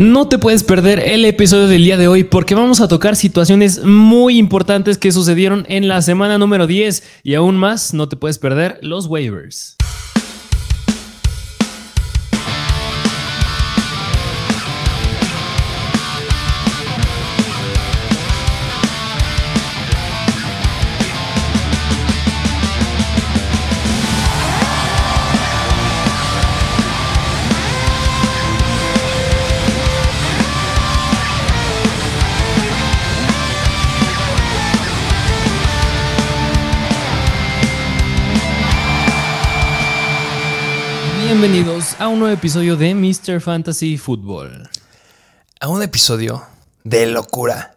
No te puedes perder el episodio del día de hoy porque vamos a tocar situaciones muy importantes que sucedieron en la semana número 10 y aún más no te puedes perder los waivers. Bienvenidos a un nuevo episodio de Mr. Fantasy Football. A un episodio de locura.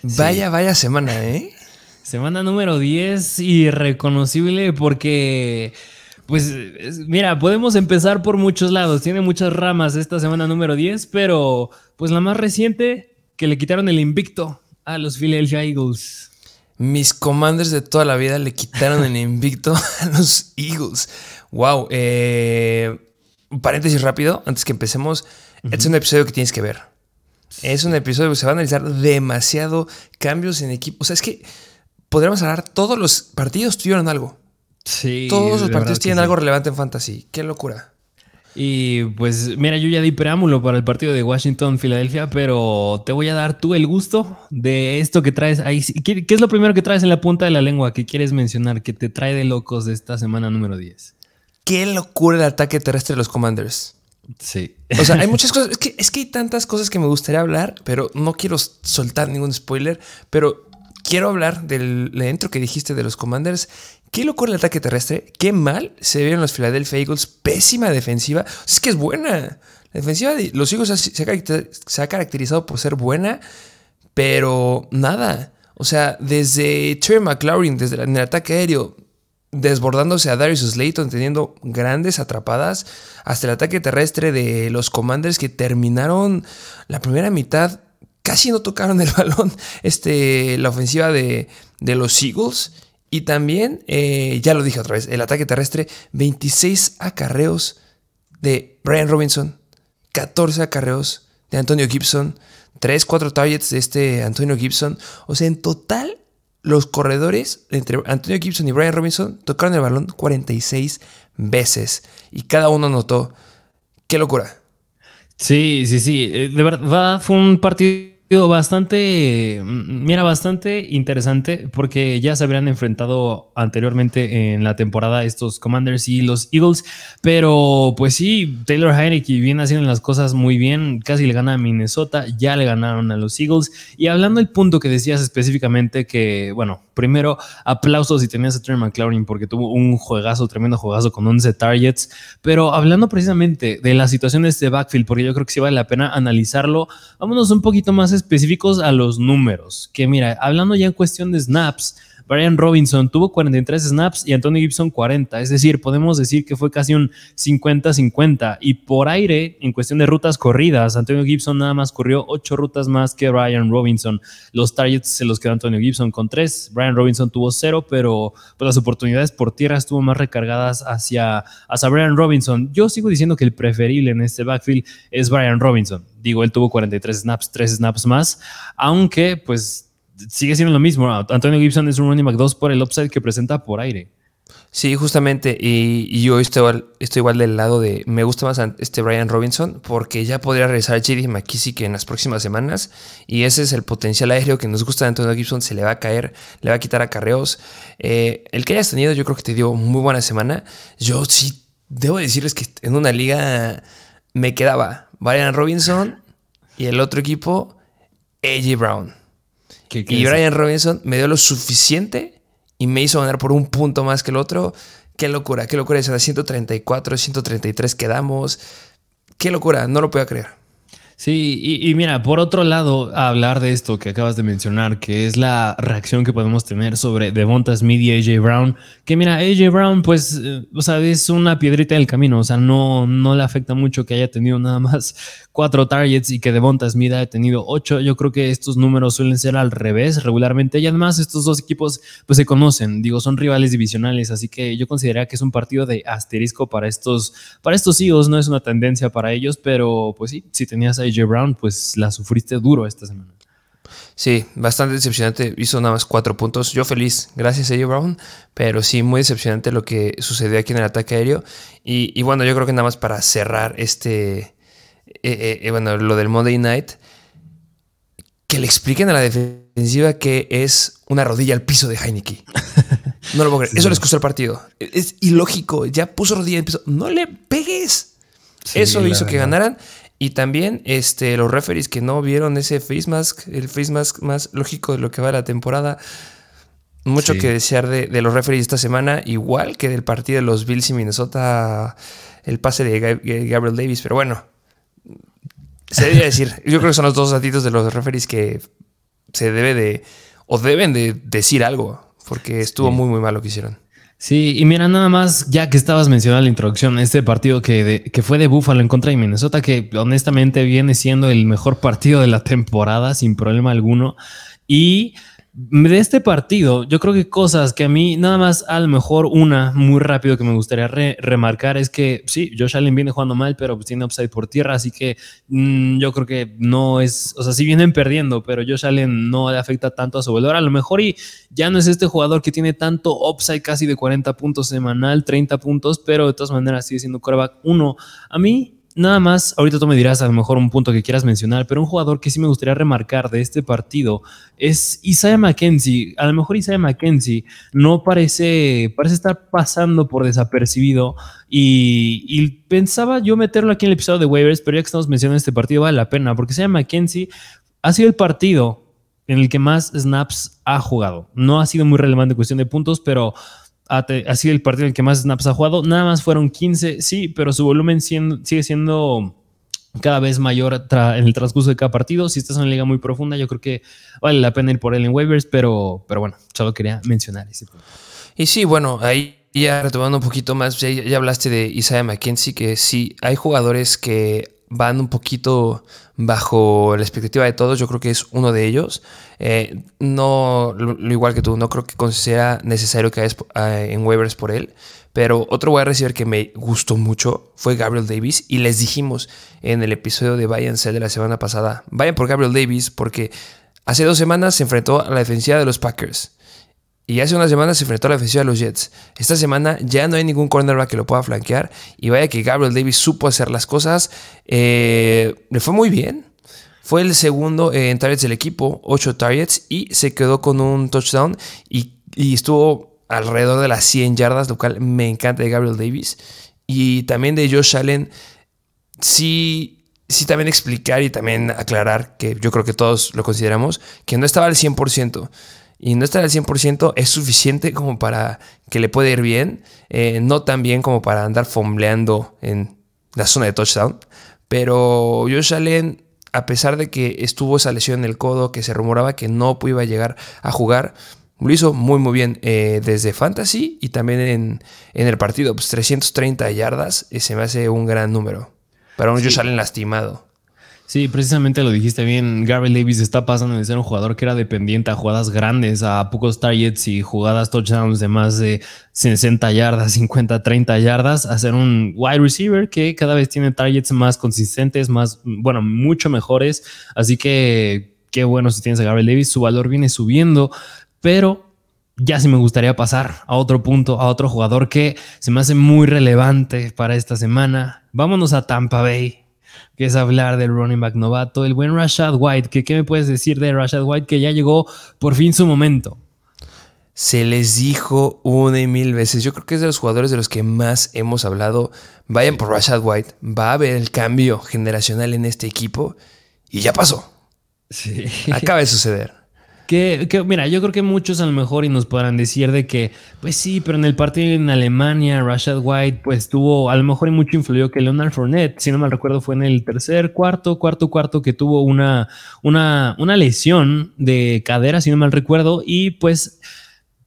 Vaya, vaya semana, ¿eh? Semana número 10, irreconocible porque, pues, mira, podemos empezar por muchos lados. Tiene muchas ramas esta semana número 10, pero, pues, la más reciente, que le quitaron el invicto a los Philadelphia Eagles. Mis commanders de toda la vida le quitaron el invicto a los Eagles. Wow. Eh, paréntesis rápido, antes que empecemos. Este es un episodio que tienes que ver. Es un episodio que se va a analizar demasiado cambios en equipo. O sea, es que podríamos hablar, todos los partidos tuvieron algo. Sí. Todos los partidos tienen algo relevante en fantasy. Qué locura. Y pues mira, yo ya di preámbulo para el partido de Washington-Filadelfia, pero te voy a dar tú el gusto de esto que traes ahí. ¿Qué, es lo primero que traes en la punta de la lengua que quieres mencionar, que te trae de locos de esta semana número 10? Qué locura el ataque terrestre de los Commanders. Sí. O sea, hay muchas cosas. Es que, es que hay tantas cosas que me gustaría hablar, pero no quiero soltar ningún spoiler. Pero quiero hablar del dentro que dijiste de los Commanders. Qué locura el ataque terrestre. Qué mal se vieron los Philadelphia Eagles. Pésima defensiva. Es que es buena. La defensiva de los Eagles se ha caracterizado por ser buena, pero nada. O sea, desde Terry McLaurin, desde el ataque aéreo, desbordándose a Darius Slayton, teniendo grandes atrapadas, hasta el ataque terrestre de los Commanders que terminaron la primera mitad, casi no tocaron el balón, este, la ofensiva de, los Eagles. Y también, eh, ya lo dije otra vez, el ataque terrestre, 26 acarreos de Brian Robinson, 14 acarreos de Antonio Gibson, 3, 4 targets de este Antonio Gibson. O sea, en total los corredores entre Antonio Gibson y Brian Robinson tocaron el balón 46 veces y cada uno anotó. ¡Qué locura! Sí, sí, sí. Eh, de verdad fue un partido bastante, mm, mira, bastante interesante porque ya se habrían enfrentado anteriormente en la temporada estos Commanders y los Eagles, pero pues sí, Taylor Heineke viene haciendo las cosas muy bien, casi le gana a Minnesota, ya le ganaron a los Eagles y hablando del punto que decías específicamente que, bueno, primero aplausos si tenías a Trey McLaurin porque tuvo un juegazo, tremendo juegazo con 11 targets, pero hablando precisamente de las situaciones de backfield, porque yo creo que sí vale la pena analizarlo, vámonos un poquito más específicos a los números. Que mira, hablando ya en cuestión de snaps, Brian Robinson tuvo 43 snaps y Antonio Gibson 40. Es decir, podemos decir que fue casi un 50-50. Y por aire, en cuestión de rutas corridas, Antonio Gibson nada más corrió 8 rutas más que Brian Robinson. Los targets se los quedó Antonio Gibson con 3. Brian Robinson tuvo 0, pero pues, las oportunidades por tierra estuvo más recargadas hacia, hacia Brian Robinson. Yo sigo diciendo que el preferible en este backfield es Brian Robinson. Digo, él tuvo 43 snaps, 3 snaps más, aunque pues sigue siendo lo mismo. Antonio Gibson es un running back 2 por el upside que presenta por aire. Sí, justamente. Y, yo estoy igual, estoy igual del lado de. Me gusta más este Brian Robinson porque ya podría regresar a JD McKissick en las próximas semanas. Y ese es el potencial aéreo que nos gusta de Antonio Gibson. Se le va a caer, le va a quitar acarreos. Eh, el que hayas tenido, yo creo que te dio muy buena semana. Yo sí debo decirles que en una liga me quedaba Brian Robinson y el otro equipo, AJ Brown y Brian Robinson me dio lo suficiente y me hizo ganar por un punto más que el otro. Qué locura, qué locura esa. 134, 133 quedamos. Qué locura, no lo puedo creer. Sí, y, mira, por otro lado, hablar de esto que acabas de mencionar, que es la reacción que podemos tener sobre Devonta Smith y AJ Brown, que mira, AJ Brown, pues, eh, o sea, es una piedrita del camino, o sea, no, no le afecta mucho que haya tenido nada más cuatro targets y que Devonta Smith haya tenido ocho. Yo creo que estos números suelen ser al revés regularmente, y además estos dos equipos, pues, se conocen, digo, son rivales divisionales, así que yo consideraría que es un partido de asterisco para estos, para estos hijos, no es una tendencia para ellos, pero, pues sí, si tenías ahí AJ Brown, pues la sufriste duro esta semana. Sí, bastante decepcionante. Hizo nada más cuatro puntos. Yo feliz, gracias a AJ Brown, pero sí, muy decepcionante lo que sucedió aquí en el ataque aéreo. Y, bueno, yo creo que nada más para cerrar este, eh, eh, bueno, lo del Monday Night, que le expliquen a la defensiva que es una rodilla al piso de Heineke. No lo puedo creer. Eso les costó el partido. Es ilógico. Ya puso rodilla al piso. No le pegues. Eso hizo que ganaran. Y también este, los referees que no vieron ese face mask, el face mask más lógico de lo que va la temporada. Mucho que desear de, los referees esta semana, igual que del partido de los Bills y Minnesota, el pase de Gabriel Davis. Pero bueno, se debe decir. Yo creo que son los dos ratitos de los referees que se debe de, o deben de decir algo, porque estuvo muy, muy mal lo que hicieron. Sí, y mira, nada más, ya que estabas mencionando la introducción, este partido que, que fue de Buffalo en contra de Minnesota, que honestamente viene siendo el mejor partido de la temporada, sin problema alguno. Y de este partido, yo creo que cosas que a mí, nada más a lo mejor una muy rápido que me gustaría remarcar es que sí, Josh Allen viene jugando mal, pero pues tiene upside por tierra, así que mm, yo creo que no es, o sea, sí vienen perdiendo, pero Josh Allen no le afecta tanto a su valor. A lo mejor y ya no es este jugador que tiene tanto upside casi de 40 puntos semanal, 30 puntos, pero de todas maneras sigue siendo quarterback 1. A mí Nada más, ahorita tú me dirás a lo mejor un punto que quieras mencionar, pero un jugador que sí me gustaría remarcar de este partido es Isaiah McKenzie. A lo mejor Isaiah McKenzie no parece, parece estar pasando por desapercibido y, pensaba yo meterlo aquí en el episodio de waivers, pero ya que estamos mencionando este partido vale la pena porque Isaiah McKenzie ha sido el partido en el que más snaps ha jugado. No ha sido muy relevante en cuestión de puntos, pero ha, sido el partido en el que más snaps ha jugado. Nada más fueron 15, sí, pero su volumen sigue siendo cada vez mayor en el transcurso de cada partido. Si estás en una liga muy profunda, yo creo que vale la pena ir por él en waivers, pero, pero bueno, solo quería mencionar. Y sí, bueno, ahí ya retomando un poquito más, ya, ya hablaste de Isaiah McKenzie, que sí, hay jugadores que van un poquito bajo la expectativa de todos. Yo creo que es uno de ellos. Eh, no, lo, igual que tú, no creo que sea necesario que hayas eh, en waivers por él. Pero otro a recibir que me gustó mucho fue Gabriel Davis. Y les dijimos en el episodio de Vayan de la semana pasada: vayan por Gabriel Davis porque hace dos semanas se enfrentó a la defensiva de los Packers. Y hace unas semanas se enfrentó a la defensiva de los Jets. Esta semana ya no hay ningún cornerback que lo pueda flanquear. Y vaya que Gabriel Davis supo hacer las cosas. Eh, le fue muy bien. Fue el segundo en targets del equipo, 8 targets, y se quedó con un touchdown. Y, estuvo alrededor de las 100 yardas, lo cual me encanta de Gabriel Davis. Y también de Josh Allen. Sí, sí también explicar y también aclarar que yo creo que todos lo consideramos, que no estaba al 100% y no estar al 100% es suficiente como para que le pueda ir bien, eh, no tan bien como para andar fombleando en la zona de touchdown, pero Josh Allen, a pesar de que estuvo esa lesión en el codo, que se rumoraba que no iba a llegar a jugar, lo hizo muy muy bien eh, desde Fantasy y también en, el partido, pues 330 yardas, ese se me hace un gran número para un Josh Allen lastimado. Sí, precisamente lo dijiste bien. Gabriel Davis está pasando de ser un jugador que era dependiente a jugadas grandes, a pocos targets y jugadas touchdowns de más de 60 yardas, 50, 30 yardas, a ser un wide receiver que cada vez tiene targets más consistentes, más, bueno, mucho mejores. Así que qué bueno si tienes a Gabriel Davis. Su valor viene subiendo, pero ya sí me gustaría pasar a otro punto, a otro jugador que se me hace muy relevante para esta semana. Vámonos a Tampa Bay que es hablar del running back novato, el buen Rashad White. Que, ¿Qué me puedes decir de Rashad White? Que ya llegó por fin su momento. Se les dijo una y mil veces. Yo creo que es de los jugadores de los que más hemos hablado. Vayan por Rashad White. Va a haber el cambio generacional en este equipo. Y ya pasó. Sí. Acaba de suceder. Que, mira, yo creo que muchos a lo mejor y nos podrán decir de que, pues sí, pero en el partido en Alemania, Rashad White, pues tuvo, a lo mejor y mucho influyó que Leonard Fournette, si no mal recuerdo, fue en el tercer, cuarto, cuarto, cuarto que tuvo una, una, una lesión de cadera, si no mal recuerdo, y pues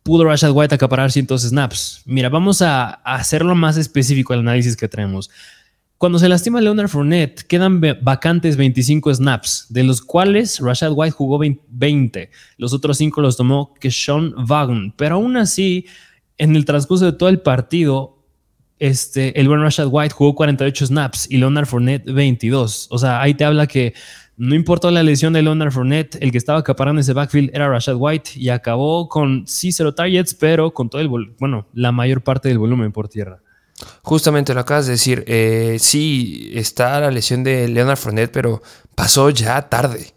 pudo Rashad White acaparar cientos snaps. Mira, vamos a, a hacerlo más específico el análisis que traemos. Cuando se lastima Leonard Fournette, quedan vacantes 25 snaps, de los cuales Rashad White jugó 20. Los otros 5 los tomó Sean Vaughan. Pero aún así, en el transcurso de todo el partido, este, el buen Rashad White jugó 48 snaps y Leonard Fournette 22. O sea, ahí te habla que no importó la lesión de Leonard Fournette, el que estaba acaparando ese backfield era Rashad White y acabó con sí cero targets, pero con todo el, bueno, la mayor parte del volumen por tierra. Justamente lo acabas de decir, eh, sí está la lesión de Leonard Fournette, pero pasó ya tarde.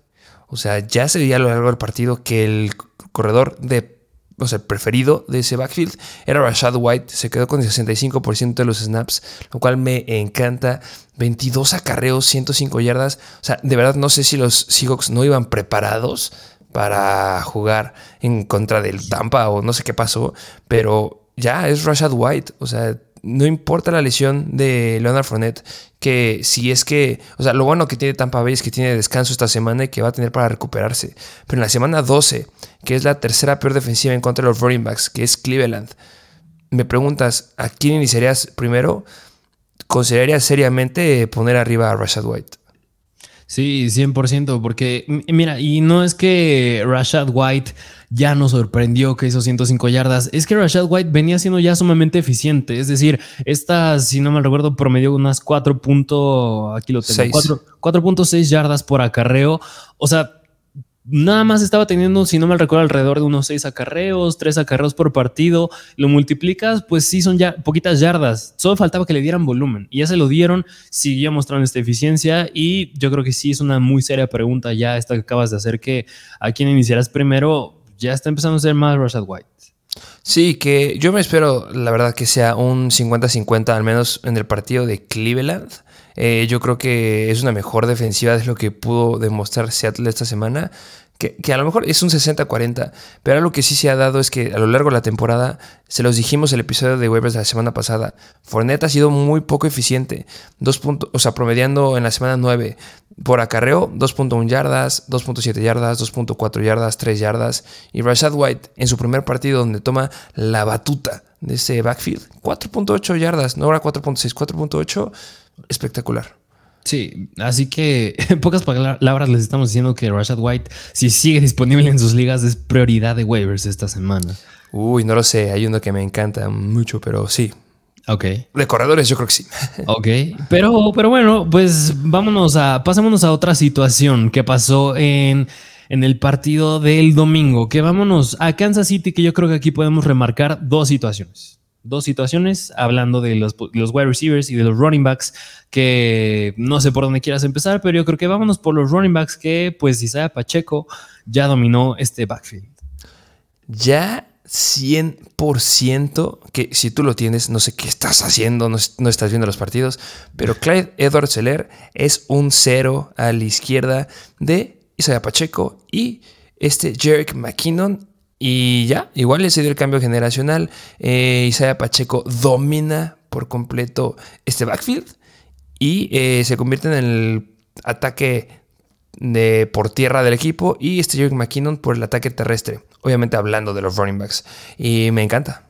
O sea, ya se veía a lo largo del partido que el corredor de o sea, preferido de ese backfield era Rashad White. Se quedó con el 65% de los snaps, lo cual me encanta. 22 acarreos, 105 yardas. O sea, de verdad no sé si los Seahawks no iban preparados para jugar en contra del Tampa o no sé qué pasó, pero ya es Rashad White. O sea, no importa la lesión de Leonard Fournette, que si es que, o sea, lo bueno que tiene Tampa Bay es que tiene descanso esta semana y que va a tener para recuperarse. Pero en la semana 12, que es la tercera peor defensiva en contra de los running backs, que es Cleveland, me preguntas, ¿a quién iniciarías primero? ¿Considerarías seriamente poner arriba a Rashad White? Sí, 100%, porque mira, y no es que Rashad White ya nos sorprendió que hizo 105 yardas, es que Rashad White venía siendo ya sumamente eficiente, es decir, esta, si no me recuerdo, promedió unas 4. aquí lo tengo, 4.6 yardas por acarreo, o sea, Nada más estaba teniendo, si no me recuerdo, alrededor de unos seis acarreos, tres acarreos por partido. Lo multiplicas, pues sí, son ya poquitas yardas. Solo faltaba que le dieran volumen. Y ya se lo dieron, siguió mostrando esta eficiencia. Y yo creo que sí es una muy seria pregunta ya esta que acabas de hacer, que a quién iniciarás primero, ya está empezando a ser más Rashad White. Sí, que yo me espero, la verdad, que sea un 50-50, al menos en el partido de Cleveland. Eh, yo creo que es una mejor defensiva de lo que pudo demostrar Seattle esta semana. Que, a lo mejor es un 60-40, pero algo que sí se ha dado es que a lo largo de la temporada, se los dijimos el episodio de Waivers de la semana pasada, Fournette ha sido muy poco eficiente, dos puntos, o sea, promediando en la semana 9 por acarreo, 2.1 yardas, 2.7 yardas, 2.4 yardas, 3 yardas, y Rashad White en su primer partido donde toma la batuta de ese backfield, 4.8 yardas, no ahora 4.6, 4.8 espectacular. Sí, así que en pocas palabras les estamos diciendo que Rashad White, si sigue disponible en sus ligas, es prioridad de waivers esta semana. Uy, no lo sé, hay uno que me encanta mucho, pero sí. Ok. De corredores, yo creo que sí. Ok, pero, pero bueno, pues vámonos a, pasémonos a otra situación que pasó en, en el partido del domingo, que vámonos a Kansas City, que yo creo que aquí podemos remarcar dos situaciones dos situaciones, hablando de los, los, wide receivers y de los running backs, que no sé por dónde quieras empezar, pero yo creo que vámonos por los running backs que pues Isaiah Pacheco ya dominó este backfield. Ya 100% que si tú lo tienes, no sé qué estás haciendo, no, estás viendo los partidos, pero Clyde Edward Seller es un cero a la izquierda de Isaiah Pacheco y este Jerick McKinnon y ya, igual se dio el cambio generacional. Eh, Isaiah Pacheco domina por completo este backfield y eh, se convierte en el ataque de, por tierra del equipo y este Jerick McKinnon por el ataque terrestre. Obviamente hablando de los running backs. Y me encanta.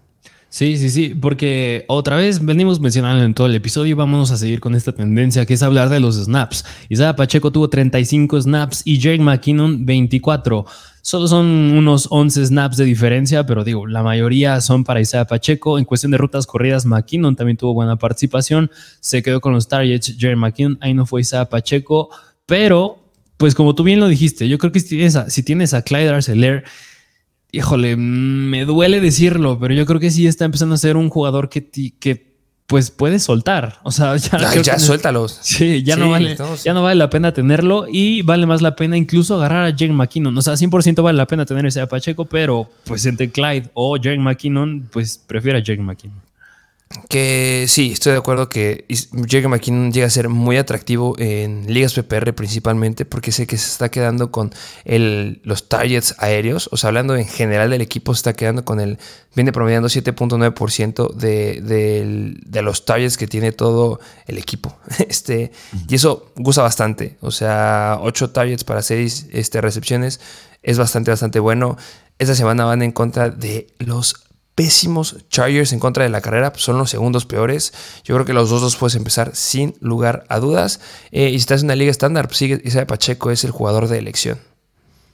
Sí, sí, sí, porque otra vez venimos mencionando en todo el episodio y vamos a seguir con esta tendencia que es hablar de los snaps. Isaiah Pacheco tuvo 35 snaps y Jake McKinnon 24. Solo son unos 11 snaps de diferencia, pero digo, la mayoría son para Isaiah Pacheco. En cuestión de rutas corridas, McKinnon también tuvo buena participación. Se quedó con los targets Jerry McKinnon. Ahí no fue Isaiah Pacheco, pero pues como tú bien lo dijiste, yo creo que si tienes a, si Clyde híjole, me duele decirlo, pero yo creo que sí está empezando a ser un jugador que, que pues puedes soltar. O sea, ya, ya, suéltalos. Sí, ya, no vale, ya no vale la pena tenerlo y vale más la pena incluso agarrar a Jake McKinnon. O sea, 100% vale la pena tener ese a Pacheco, pero pues entre Clyde o Jake McKinnon, pues prefiero a Jake McKinnon. Que sí, estoy de acuerdo que Jake McKinnon llega a ser muy atractivo en ligas PPR principalmente porque sé que se está quedando con el, los targets aéreos, o sea, hablando en general del equipo, se está quedando con el, viene promediando 7.9% de, de, de, los targets que tiene todo el equipo. Este, y eso gusta bastante, o sea, 8 targets para 6 este, recepciones es bastante, bastante bueno. Esta semana van en contra de los pésimos Chargers en contra de la carrera, pues, son los segundos peores. Yo creo que los dos dos puedes empezar sin lugar a dudas. Eh, y si estás en una liga estándar, pues sigue Isaiah Pacheco es el jugador de elección.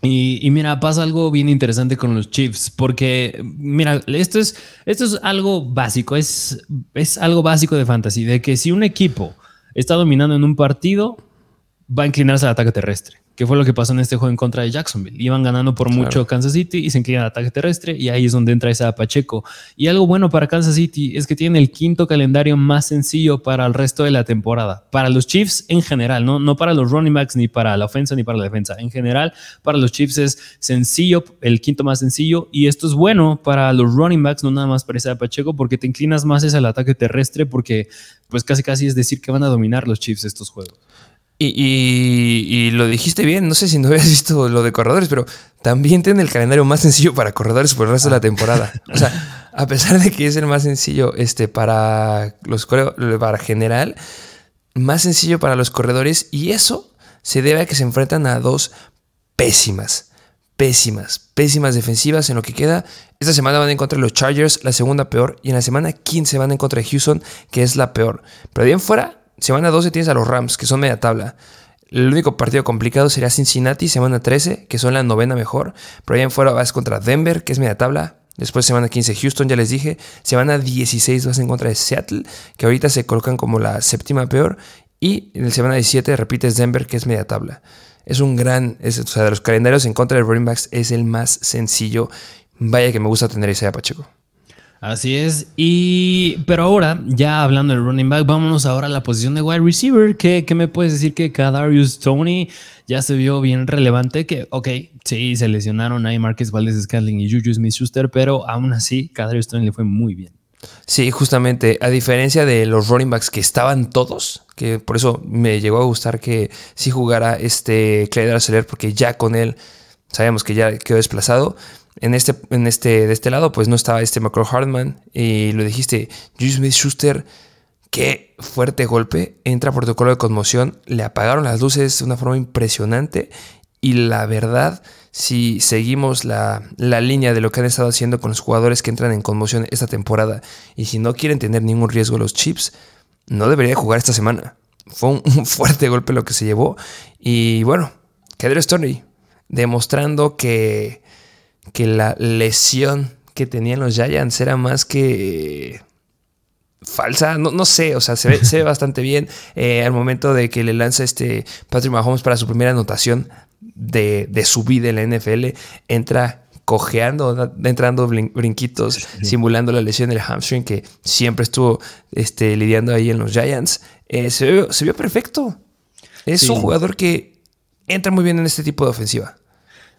Y, mira, pasa algo bien interesante con los Chiefs, porque mira, esto es, esto es algo básico, es, es algo básico de fantasy, de que si un equipo está dominando en un partido, va a inclinarse al ataque terrestre que fue lo que pasó en este juego en contra de Jacksonville. Iban ganando por mucho Kansas City y se inclinan al ataque terrestre y ahí es donde entra esa Pacheco. Y algo bueno para Kansas City es que tiene el quinto calendario más sencillo para el resto de la temporada. Para los Chiefs en general, no, no para los running backs ni para la ofensa ni para la defensa. En general, para los Chiefs es sencillo, el quinto más sencillo y esto es bueno para los running backs, no nada más para esa Pacheco porque te inclinas más hacia el ataque terrestre porque pues casi casi es decir que van a dominar los Chiefs estos juegos. Y, lo dijiste bien, no sé si no habías visto lo de corredores, pero también tiene el calendario más sencillo para corredores por el resto de la temporada. O sea, a pesar de que es el más sencillo este, para los para general, más sencillo para los corredores, y eso se debe a que se enfrentan a dos pésimas, pésimas, pésimas defensivas en lo que queda. Esta semana van en contra de los Chargers, la segunda peor, y en la semana 15 van en contra de Houston, que es la peor. Pero bien fuera, Semana 12 tienes a los Rams, que son media tabla. El único partido complicado sería Cincinnati, semana 13, que son la novena mejor. Pero allá en fuera vas contra Denver, que es media tabla. Después semana 15 Houston, ya les dije. Semana 16 vas en contra de Seattle, que ahorita se colocan como la séptima peor. Y en el semana 17 repites Denver, que es media tabla. Es un gran, o sea, de los calendarios en contra de running backs es el más sencillo. Vaya que me gusta tener ese Pacheco. Así es. Y, pero ahora, ya hablando del running back, vámonos ahora a la posición de wide receiver. ¿Qué, me puedes decir que Kadarius Tony ya se vio bien relevante? Que, ok, sí, se lesionaron ahí Marquez Valdez Scantling y Juju Smith Schuster, pero aún así, Kadarius Tony le fue muy bien. Sí, justamente, a diferencia de los running backs que estaban todos, que por eso me llegó a gustar que sí jugara este Clyde Arcelor, porque ya con él sabemos que ya quedó desplazado. En este, en este, de este lado, pues no estaba este McCall Hartman. Y lo dijiste, Julius Smith Schuster, qué fuerte golpe. Entra protocolo de conmoción. Le apagaron las luces de una forma impresionante. Y la verdad, si seguimos la, la, línea de lo que han estado haciendo con los jugadores que entran en conmoción esta temporada, y si no quieren tener ningún riesgo los chips, no debería jugar esta semana. Fue un, fuerte golpe lo que se llevó. Y bueno, Kedro Stoney, demostrando que que la lesión que tenían los Giants era más que falsa, no, no sé, o sea, se ve, bastante bien eh, al momento de que le lanza este Patrick Mahomes para su primera anotación de, su vida en la NFL, entra cojeando, entrando brinquitos, simulando la lesión del hamstring que siempre estuvo este, lidiando ahí en los Giants. Eh, se, vio, perfecto. Es un jugador que entra muy bien en este tipo de ofensiva.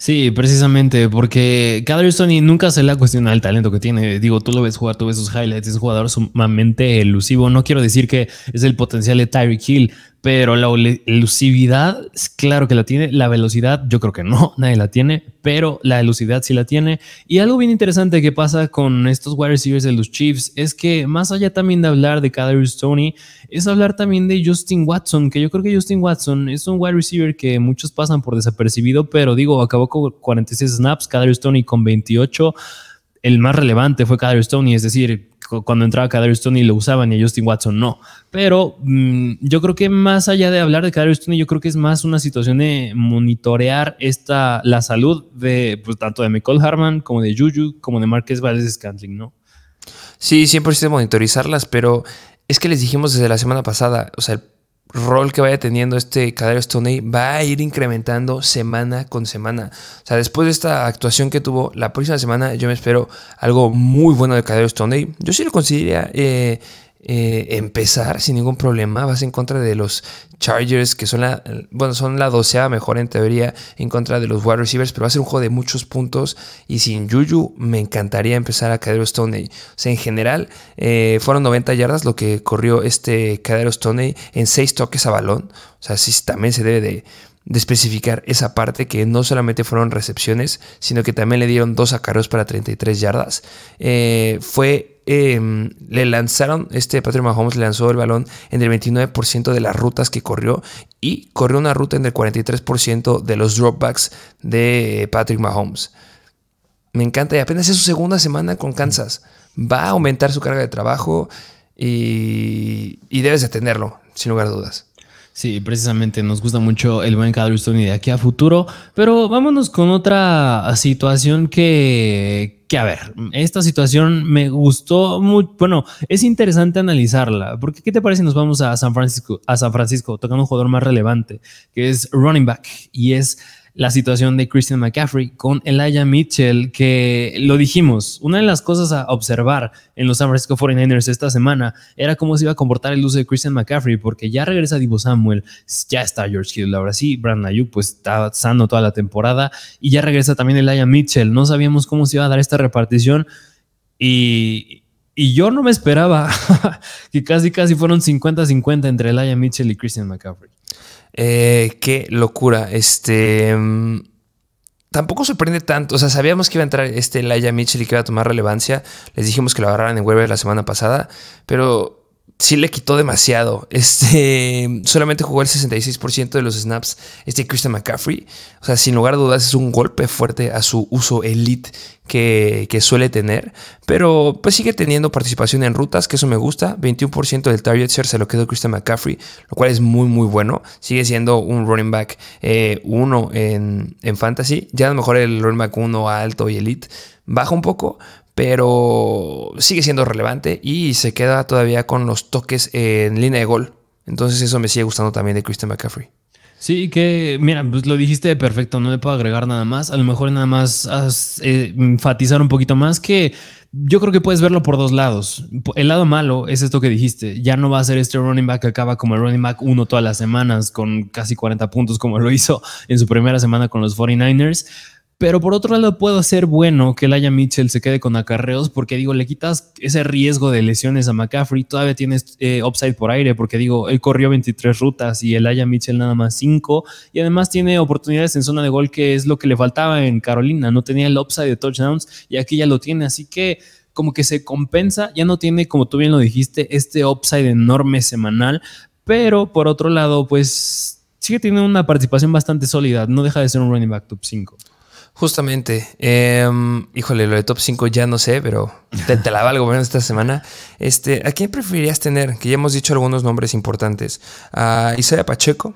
Sí, precisamente, porque Kadri Stoney nunca se le ha cuestionado el talento que tiene. Digo, tú lo ves jugar, tú ves sus highlights, es un jugador sumamente elusivo. No quiero decir que es el potencial de Tyreek Hill, pero la elusividad, claro que la tiene. La velocidad, yo creo que no, nadie la tiene, pero la elusividad sí la tiene. Y algo bien interesante que pasa con estos wide receivers de los Chiefs es que, más allá también de hablar de Kadarius Tony, es hablar también de Justin Watson, que yo creo que Justin Watson es un wide receiver que muchos pasan por desapercibido, pero digo, acabó con 46 snaps, Kadarius Tony con 28 el más relevante fue Kadarius Tony, es decir, cuando entraba Kadarius Tony lo usaban y a Justin Watson no. Pero mm, yo creo que más allá de hablar de Kadarius Tony, yo creo que es más una situación de monitorear esta, la salud de pues, tanto de Michael Harman como de Juju, como de Marquez Valdez Scantling, ¿no? Sí, siempre de monitorizarlas, pero es que les dijimos desde la semana pasada, o sea, el rol que vaya teniendo este Kadarius Stoney va a ir incrementando semana con semana. O sea, después de esta actuación que tuvo la próxima semana, yo me espero algo muy bueno de Kadarius Stoney. Yo sí lo consideraría eh, eh, empezar sin ningún problema. Vas en contra de los Chargers, que son la, bueno, son la doceava mejor en teoría en contra de los wide receivers, pero va a ser un juego de muchos puntos. Y sin Juju, me encantaría empezar a Cadero Stoney. O sea, en general, eh, fueron 90 yardas lo que corrió este Cadero Stoney en 6 toques a balón. O sea, sí, también se debe de, de especificar esa parte que no solamente fueron recepciones, sino que también le dieron dos acarreos para 33 yardas. Eh, fue Em, le lanzaron, este Patrick Mahomes le lanzó el balón en el 29% de las rutas que corrió y corrió una ruta en el 43% de los dropbacks de Patrick Mahomes. Me encanta y apenas es su segunda semana con Kansas. Va a aumentar su carga de trabajo y, y debes de tenerlo, sin lugar a dudas. Sí, precisamente nos gusta mucho el buen Stone y de aquí a futuro, pero vámonos con otra situación que, que a ver, esta situación me gustó muy, bueno, es interesante analizarla, porque ¿qué te parece si nos vamos a San Francisco, a San Francisco, tocando un jugador más relevante, que es running back, y es la situación de Christian McCaffrey con Elijah Mitchell, que lo dijimos, una de las cosas a observar en los San Francisco 49ers esta semana era cómo se iba a comportar el uso de Christian McCaffrey, porque ya regresa Divo Samuel, ya está George Hill, ahora sí, Brandon Ayuk pues está sano toda la temporada y ya regresa también Elijah Mitchell, no sabíamos cómo se iba a dar esta repartición y, y yo no me esperaba que casi casi fueron 50-50 entre Elijah Mitchell y Christian McCaffrey. Eh, qué locura. Este. Mm, tampoco sorprende tanto. O sea, sabíamos que iba a entrar este Laia Mitchell y que iba a tomar relevancia. Les dijimos que lo agarraran en web la semana pasada. Pero sí le quitó demasiado. Este solamente jugó el 66% de los snaps. Este Christian McCaffrey. O sea, sin lugar a dudas, es un golpe fuerte a su uso elite que, suele tener. Pero pues sigue teniendo participación en rutas, que eso me gusta. 21% del target share se lo quedó Christian McCaffrey, lo cual es muy, muy bueno. Sigue siendo un running back 1 eh, en, en fantasy. Ya a lo mejor el running back 1 alto y elite baja un poco, pero sigue siendo relevante y se queda todavía con los toques en línea de gol. Entonces eso me sigue gustando también de Christian McCaffrey. Sí, que mira, pues lo dijiste perfecto, no le puedo agregar nada más. A lo mejor nada más eh, enfatizar un poquito más que yo creo que puedes verlo por dos lados. El lado malo es esto que dijiste. Ya no va a ser este running back que acaba como el running back uno todas las semanas con casi 40 puntos como lo hizo en su primera semana con los 49ers pero por otro lado, puedo ser bueno que Laia Mitchell se quede con acarreos, porque digo, le quitas ese riesgo de lesiones a McCaffrey. Todavía tienes eh, upside por aire, porque digo, él corrió 23 rutas y el Aya Mitchell nada más 5. Y además tiene oportunidades en zona de gol, que es lo que le faltaba en Carolina. No tenía el upside de touchdowns y aquí ya lo tiene. Así que como que se compensa, ya no tiene, como tú bien lo dijiste, este upside enorme semanal. Pero por otro lado, pues sigue teniendo una participación bastante sólida. No deja de ser un running back top 5. Justamente, em, híjole, lo de top 5 ya no sé, pero te, la valgo bueno esta semana. Este, ¿A quién preferirías tener? Que ya hemos dicho algunos nombres importantes. ¿A Isaiah Pacheco?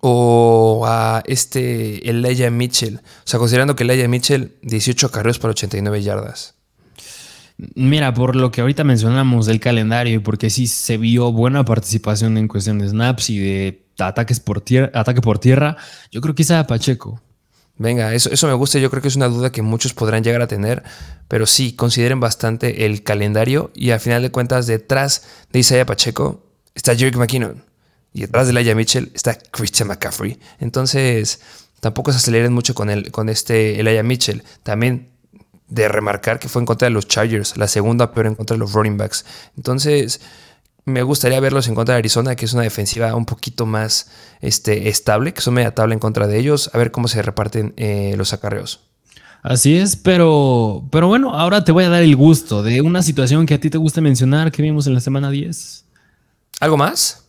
¿O a este Elijah Mitchell? O sea, considerando que Elijah Mitchell, 18 carreras por 89 yardas. Mira, por lo que ahorita mencionamos del calendario y porque sí se vio buena participación en cuestión de snaps y de ataques por tierra, ataque por tierra, yo creo que Isaiah Pacheco. Venga, eso, eso me gusta. Yo creo que es una duda que muchos podrán llegar a tener. Pero sí, consideren bastante el calendario. Y al final de cuentas, detrás de Isaiah Pacheco está Jerick McKinnon. Y detrás de Laia Mitchell está Christian McCaffrey. Entonces, tampoco se aceleren mucho con, el, con este Elijah Mitchell. También de remarcar que fue en contra de los Chargers, la segunda peor en contra de los running backs. Entonces, me gustaría verlos en contra de Arizona, que es una defensiva un poquito más este, estable, que son media tabla en contra de ellos, a ver cómo se reparten eh, los acarreos. Así es, pero, pero bueno, ahora te voy a dar el gusto de una situación que a ti te gusta mencionar que vimos en la semana 10. ¿Algo más?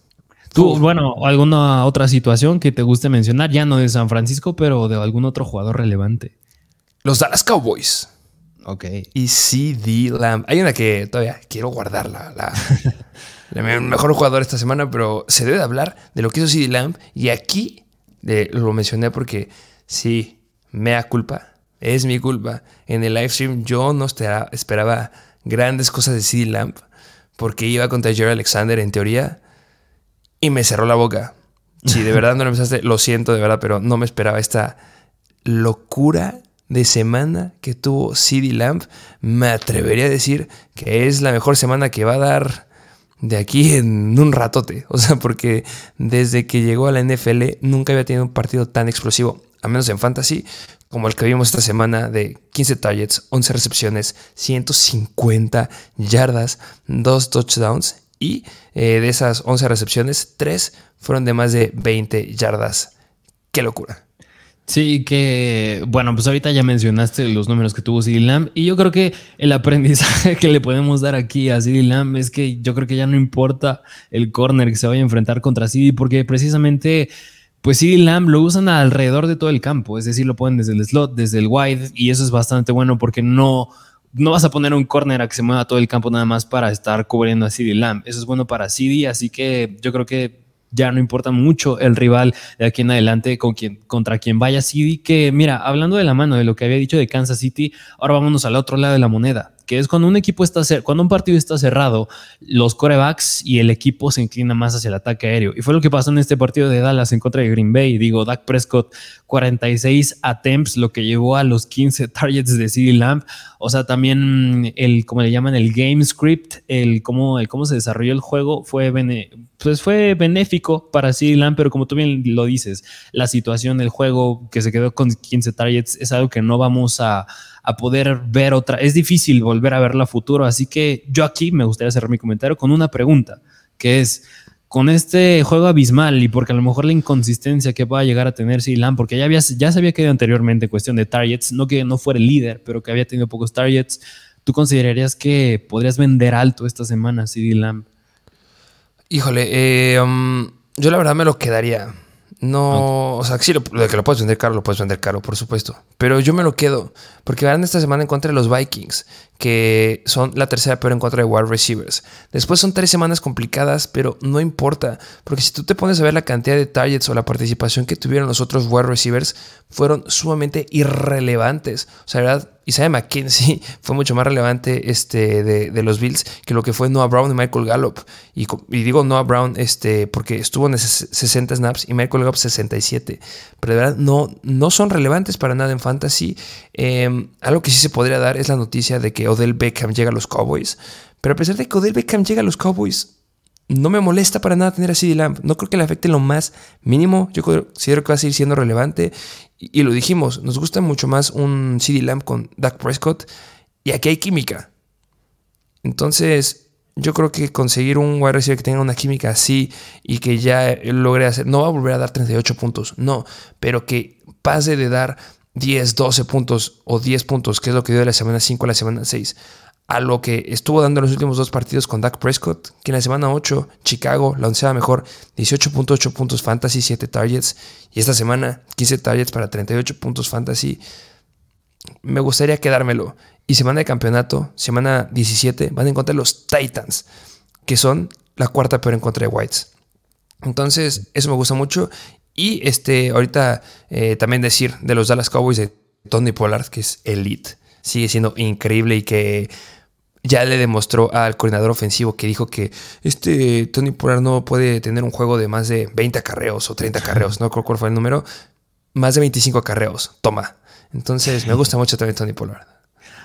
Tú, bueno, alguna otra situación que te guste mencionar, ya no de San Francisco, pero de algún otro jugador relevante. Los Dallas Cowboys. Ok. Y CD Lamb. Hay una que todavía quiero guardarla. La, el mejor jugador esta semana, pero se debe hablar de lo que hizo CD Lamb. Y aquí lo mencioné porque sí, mea culpa. Es mi culpa. En el live stream yo no esperaba grandes cosas de CD Lamb porque iba contra Jerry Alexander en teoría y me cerró la boca. Si de verdad no lo empezaste, lo siento de verdad, pero no me esperaba esta locura de semana que tuvo CD Lamb. Me atrevería a decir que es la mejor semana que va a dar de aquí en un ratote. O sea, porque desde que llegó a la NFL nunca había tenido un partido tan explosivo, a menos en fantasy, como el que vimos esta semana de 15 targets, 11 recepciones, 150 yardas, 2 touchdowns y eh, de esas 11 recepciones, 3 fueron de más de 20 yardas. ¡Qué locura! Sí, que bueno, pues ahorita ya mencionaste los números que tuvo CD Lamb y yo creo que el aprendizaje que le podemos dar aquí a CD Lamb es que yo creo que ya no importa el corner que se vaya a enfrentar contra CD porque precisamente pues CD Lamb lo usan alrededor de todo el campo, es decir, lo ponen desde el slot, desde el wide y eso es bastante bueno porque no no vas a poner un corner a que se mueva todo el campo nada más para estar cubriendo a CD Lamb. Eso es bueno para CD, así que yo creo que ya no importa mucho el rival de aquí en adelante con quien, contra quien vaya. Sí, que mira, hablando de la mano de lo que había dicho de Kansas City, ahora vámonos al otro lado de la moneda que es cuando un equipo está cuando un partido está cerrado, los corebacks y el equipo se inclina más hacia el ataque aéreo. Y fue lo que pasó en este partido de Dallas en contra de Green Bay. Digo, Dak Prescott, 46 attempts, lo que llevó a los 15 targets de CD Lamb. O sea, también el, como le llaman, el game script, el cómo, el cómo se desarrolló el juego fue, pues fue benéfico para CD Lamb, pero como tú bien lo dices, la situación del juego que se quedó con 15 targets es algo que no vamos a a poder ver otra. Es difícil volver a verla a futuro, así que yo aquí me gustaría cerrar mi comentario con una pregunta, que es, con este juego abismal y porque a lo mejor la inconsistencia que pueda llegar a tener Silan, porque ya, había, ya se había quedado anteriormente en cuestión de targets, no que no fuera el líder, pero que había tenido pocos targets, ¿tú considerarías que podrías vender alto esta semana CD Lamb? Híjole, eh, um, yo la verdad me lo quedaría. No, o sea, sí, lo, de que lo puedes vender caro, lo puedes vender caro, por supuesto. Pero yo me lo quedo, porque van esta semana en contra de los Vikings, que son la tercera peor en contra de wide receivers. Después son tres semanas complicadas, pero no importa, porque si tú te pones a ver la cantidad de targets o la participación que tuvieron los otros wide receivers, fueron sumamente irrelevantes. O sea, la verdad, Isaiah McKenzie fue mucho más relevante este, de, los Bills que lo que fue Noah Brown y Michael Gallup. Y, digo Noah Brown este, porque estuvo en 60 snaps y Michael Gallup 67. Pero de verdad no, no son relevantes para nada en fantasy. Em, algo que sí se podría dar es la noticia de que Odell Beckham llega a los Cowboys. Pero a pesar de que Odell Beckham llega a los Cowboys, no me molesta para nada tener a CD Lamb. No creo que le afecte lo más mínimo. Yo considero que va a seguir siendo relevante. Y, lo dijimos, nos gusta mucho más un CD Lamb con Dak Prescott. Y aquí hay química. Entonces, yo creo que conseguir un wide receiver que tenga una química así y que ya logre hacer, no va a volver a dar 38 puntos, no, pero que pase de dar 10, 12 puntos o 10 puntos, que es lo que dio de la semana 5 a la semana 6, a lo que estuvo dando en los últimos dos partidos con Dak Prescott, que en la semana 8, Chicago, la onceava mejor, 18.8 puntos fantasy, 7 targets, y esta semana 15 targets para 38 puntos fantasy. Me gustaría quedármelo. Y semana de campeonato, semana 17, van a encontrar los Titans, que son la cuarta peor en contra de Whites. Entonces, eso me gusta mucho. Y este, ahorita eh, también decir de los Dallas Cowboys de Tony Pollard, que es elite, sigue siendo increíble y que ya le demostró al coordinador ofensivo que dijo que este Tony Pollard no puede tener un juego de más de 20 acarreos o 30 acarreos, no recuerdo cuál fue el número, más de 25 acarreos, toma. Entonces me gusta mucho también Tony Pollard.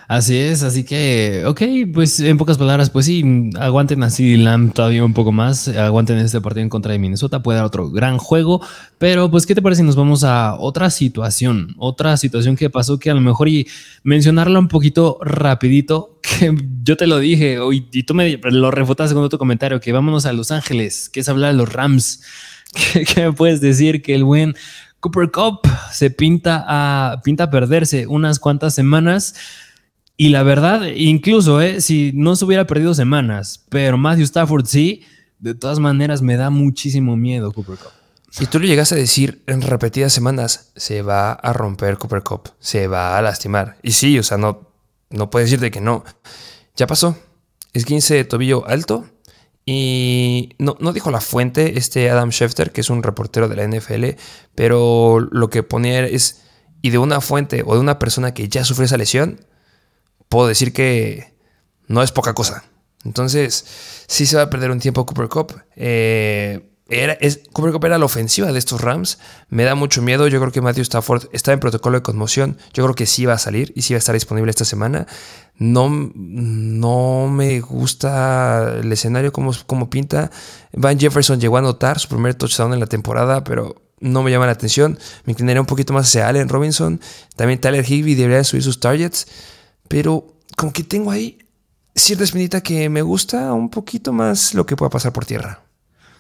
Así es, así que, ok, pues en pocas palabras, pues sí, aguanten así Lamb todavía un poco más, aguanten este partido en contra de Minnesota, puede dar otro gran juego, pero pues, ¿qué te parece si nos vamos a otra situación? Otra situación que pasó que a lo mejor y mencionarla un poquito rapidito, que yo te lo dije y tú me lo refutaste con otro comentario, que vámonos a Los Ángeles, que es hablar de los Rams. ¿Qué, me puedes decir? Que el buen Cooper Cup se pinta a, pinta a perderse unas cuantas semanas y la verdad, incluso eh, si no se hubiera perdido semanas, pero Matthew Stafford sí, de todas maneras me da muchísimo miedo Cooper Cup. Si tú lo llegas a decir en repetidas semanas, se va a romper Cooper Cup, se va a lastimar. Y sí, o sea, no, no puedes decirte que no. Ya pasó. Es 15 de tobillo alto. Y no, no dijo la fuente, este Adam Schefter, que es un reportero de la NFL, pero lo que ponía es, y de una fuente o de una persona que ya sufrió esa lesión, puedo decir que no es poca cosa. Entonces, sí se va a perder un tiempo Cooper Cup. Eh, era, Cooper Cup era la ofensiva de estos Rams. Me da mucho miedo. Yo creo que Matthew Stafford está en protocolo de conmoción. Yo creo que sí va a salir y sí va a estar disponible esta semana. No, no me gusta el escenario como, como pinta. Van Jefferson llegó a anotar su primer touchdown en la temporada, pero no me llama la atención. Me inclinaría un poquito más hacia Allen Robinson. También Tyler Higby debería subir sus targets. Pero como que tengo ahí cierta espinita que me gusta un poquito más lo que pueda pasar por tierra.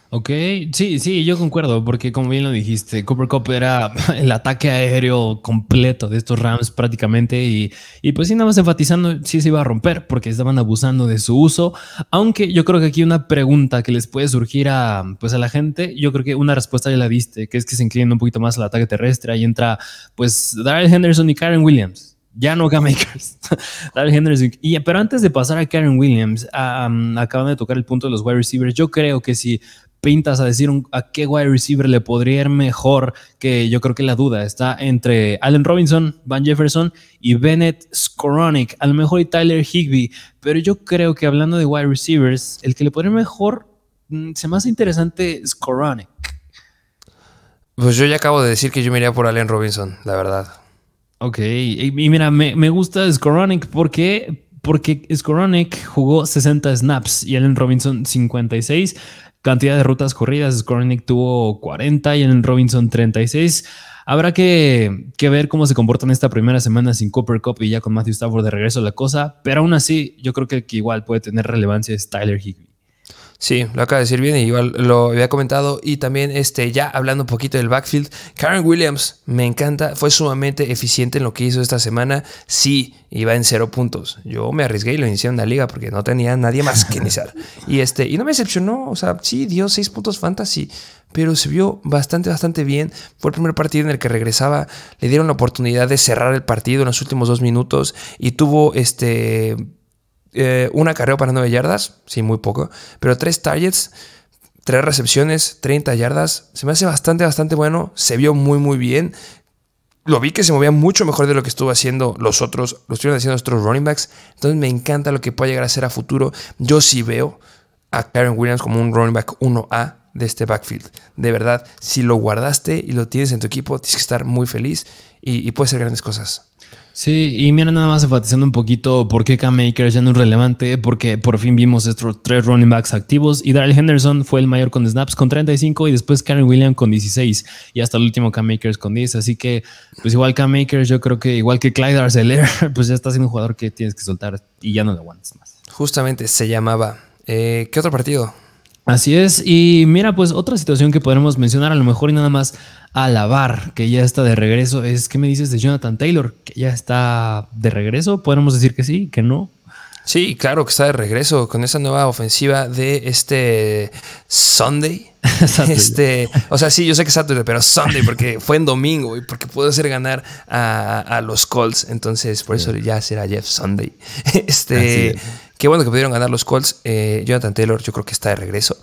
Ok, sí, sí, yo concuerdo, porque como bien lo dijiste, Cooper Cup era el ataque aéreo completo de estos Rams prácticamente y, y pues sí, nada más enfatizando, sí se iba a romper porque estaban abusando de su uso, aunque yo creo que aquí una pregunta que les puede surgir a, pues a la gente, yo creo que una respuesta ya la diste, que es que se inclina un poquito más al ataque terrestre, ahí entra pues Darrell Henderson y Karen Williams ya no Makers. pero antes de pasar a Karen Williams, acaban de tocar el punto de los wide receivers. Yo creo que si pintas a decir a qué wide receiver le podría ir mejor, que yo creo que la duda está entre Allen Robinson, Van Jefferson y Bennett Skoronik, a lo mejor y Tyler Higby, pero yo creo que hablando de wide receivers, el que le podría ir mejor mm, se me hace interesante Skoronik. Pues yo ya acabo de decir que yo me iría por Allen Robinson, la verdad. Ok, y, mira, me, me gusta Skoronik porque porque Skoronek jugó 60 snaps y Allen Robinson 56. Cantidad de rutas corridas, Skoronek tuvo 40 y Allen Robinson 36. Habrá que, que, ver cómo se comportan esta primera semana sin Cooper Cup y ya con Matthew Stafford de regreso a la cosa, pero aún así yo creo que, que igual puede tener relevancia es Tyler Higby. Sí, lo acaba de decir bien, y igual lo había comentado. Y también, este, ya hablando un poquito del backfield, Karen Williams me encanta, fue sumamente eficiente en lo que hizo esta semana. Sí, iba en cero puntos. Yo me arriesgué y lo inicié en la liga porque no tenía nadie más que iniciar. y este, y no me decepcionó, o sea, sí, dio seis puntos fantasy, pero se vio bastante, bastante bien. Fue el primer partido en el que regresaba, le dieron la oportunidad de cerrar el partido en los últimos dos minutos y tuvo este eh, una carrera para 9 yardas, sí, muy poco, pero tres targets, tres recepciones, 30 yardas. Se me hace bastante, bastante bueno. Se vio muy, muy bien. Lo vi que se movía mucho mejor de lo que estuvo haciendo los otros, lo estuvieron haciendo nuestros running backs. Entonces me encanta lo que puede llegar a ser a futuro. Yo sí veo a Karen Williams como un running back 1A de este backfield. De verdad, si lo guardaste y lo tienes en tu equipo, tienes que estar muy feliz y, y puede ser grandes cosas. Sí, y mira, nada más enfatizando un poquito por qué Cam Makers ya no es relevante, porque por fin vimos estos tres running backs activos y Daryl Henderson fue el mayor con snaps con 35 y después Karen Williams con 16 y hasta el último Cam Makers con 10. Así que, pues igual Cam Makers, yo creo que igual que Clyde Arcelor, pues ya está siendo un jugador que tienes que soltar y ya no lo aguantas más. Justamente se llamaba. Eh, ¿Qué otro partido? Así es, y mira, pues otra situación que podremos mencionar a lo mejor y nada más alabar que ya está de regreso es, ¿qué me dices de Jonathan Taylor? ¿Que ya está de regreso? ¿Podemos decir que sí, que no? Sí, claro que está de regreso con esa nueva ofensiva de este Sunday. este, o sea, sí, yo sé que es Saturday, pero Sunday porque fue en domingo y porque pudo hacer ganar a, los Colts. Entonces, por eso ya será Jeff Sunday. Este, Qué bueno que pudieron ganar los Colts. Eh, Jonathan Taylor yo creo que está de regreso.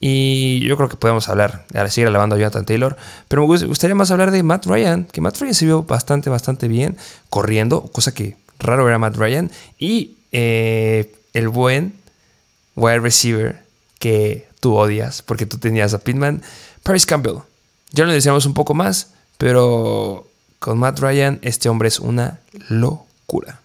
Y yo creo que podemos hablar, ahora seguir alabando a Jonathan Taylor. Pero me gustaría más hablar de Matt Ryan, que Matt Ryan se vio bastante, bastante bien corriendo, cosa que raro ver a Matt Ryan. Y eh, el buen wide receiver que tú odias, porque tú tenías a Pitman, Paris Campbell. Ya lo decíamos un poco más, pero con Matt Ryan este hombre es una locura.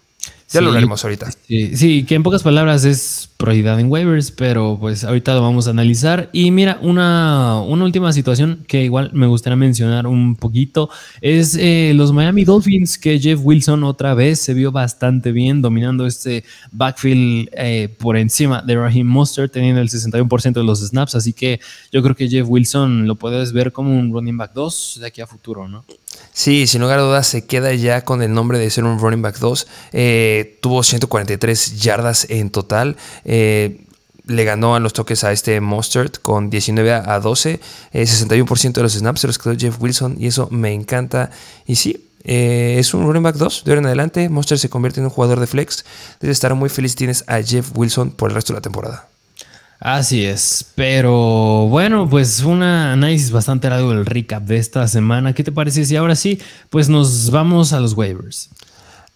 Ya lo hablaremos ahorita. Sí, sí, que en pocas palabras es prioridad en waivers, pero pues ahorita lo vamos a analizar. Y mira, una, una última situación que igual me gustaría mencionar un poquito es eh, los Miami Dolphins, que Jeff Wilson otra vez se vio bastante bien dominando este backfield eh, por encima de Raheem Monster, teniendo el 61% de los snaps. Así que yo creo que Jeff Wilson lo puedes ver como un running back 2 de aquí a futuro, ¿no? Sí, sin lugar a dudas se queda ya con el nombre de ser un running back 2. Eh, tuvo 143 yardas en total. Eh, le ganó a los toques a este Mustard con 19 a 12, 61% eh, de los snaps se los quedó Jeff Wilson y eso me encanta. Y sí, eh, es un running back 2 de ahora en adelante. Mustard se convierte en un jugador de flex. Debe estar muy feliz. Tienes a Jeff Wilson por el resto de la temporada. Así es, pero bueno, pues un análisis bastante largo del recap de esta semana. ¿Qué te parece si ahora sí, pues nos vamos a los waivers?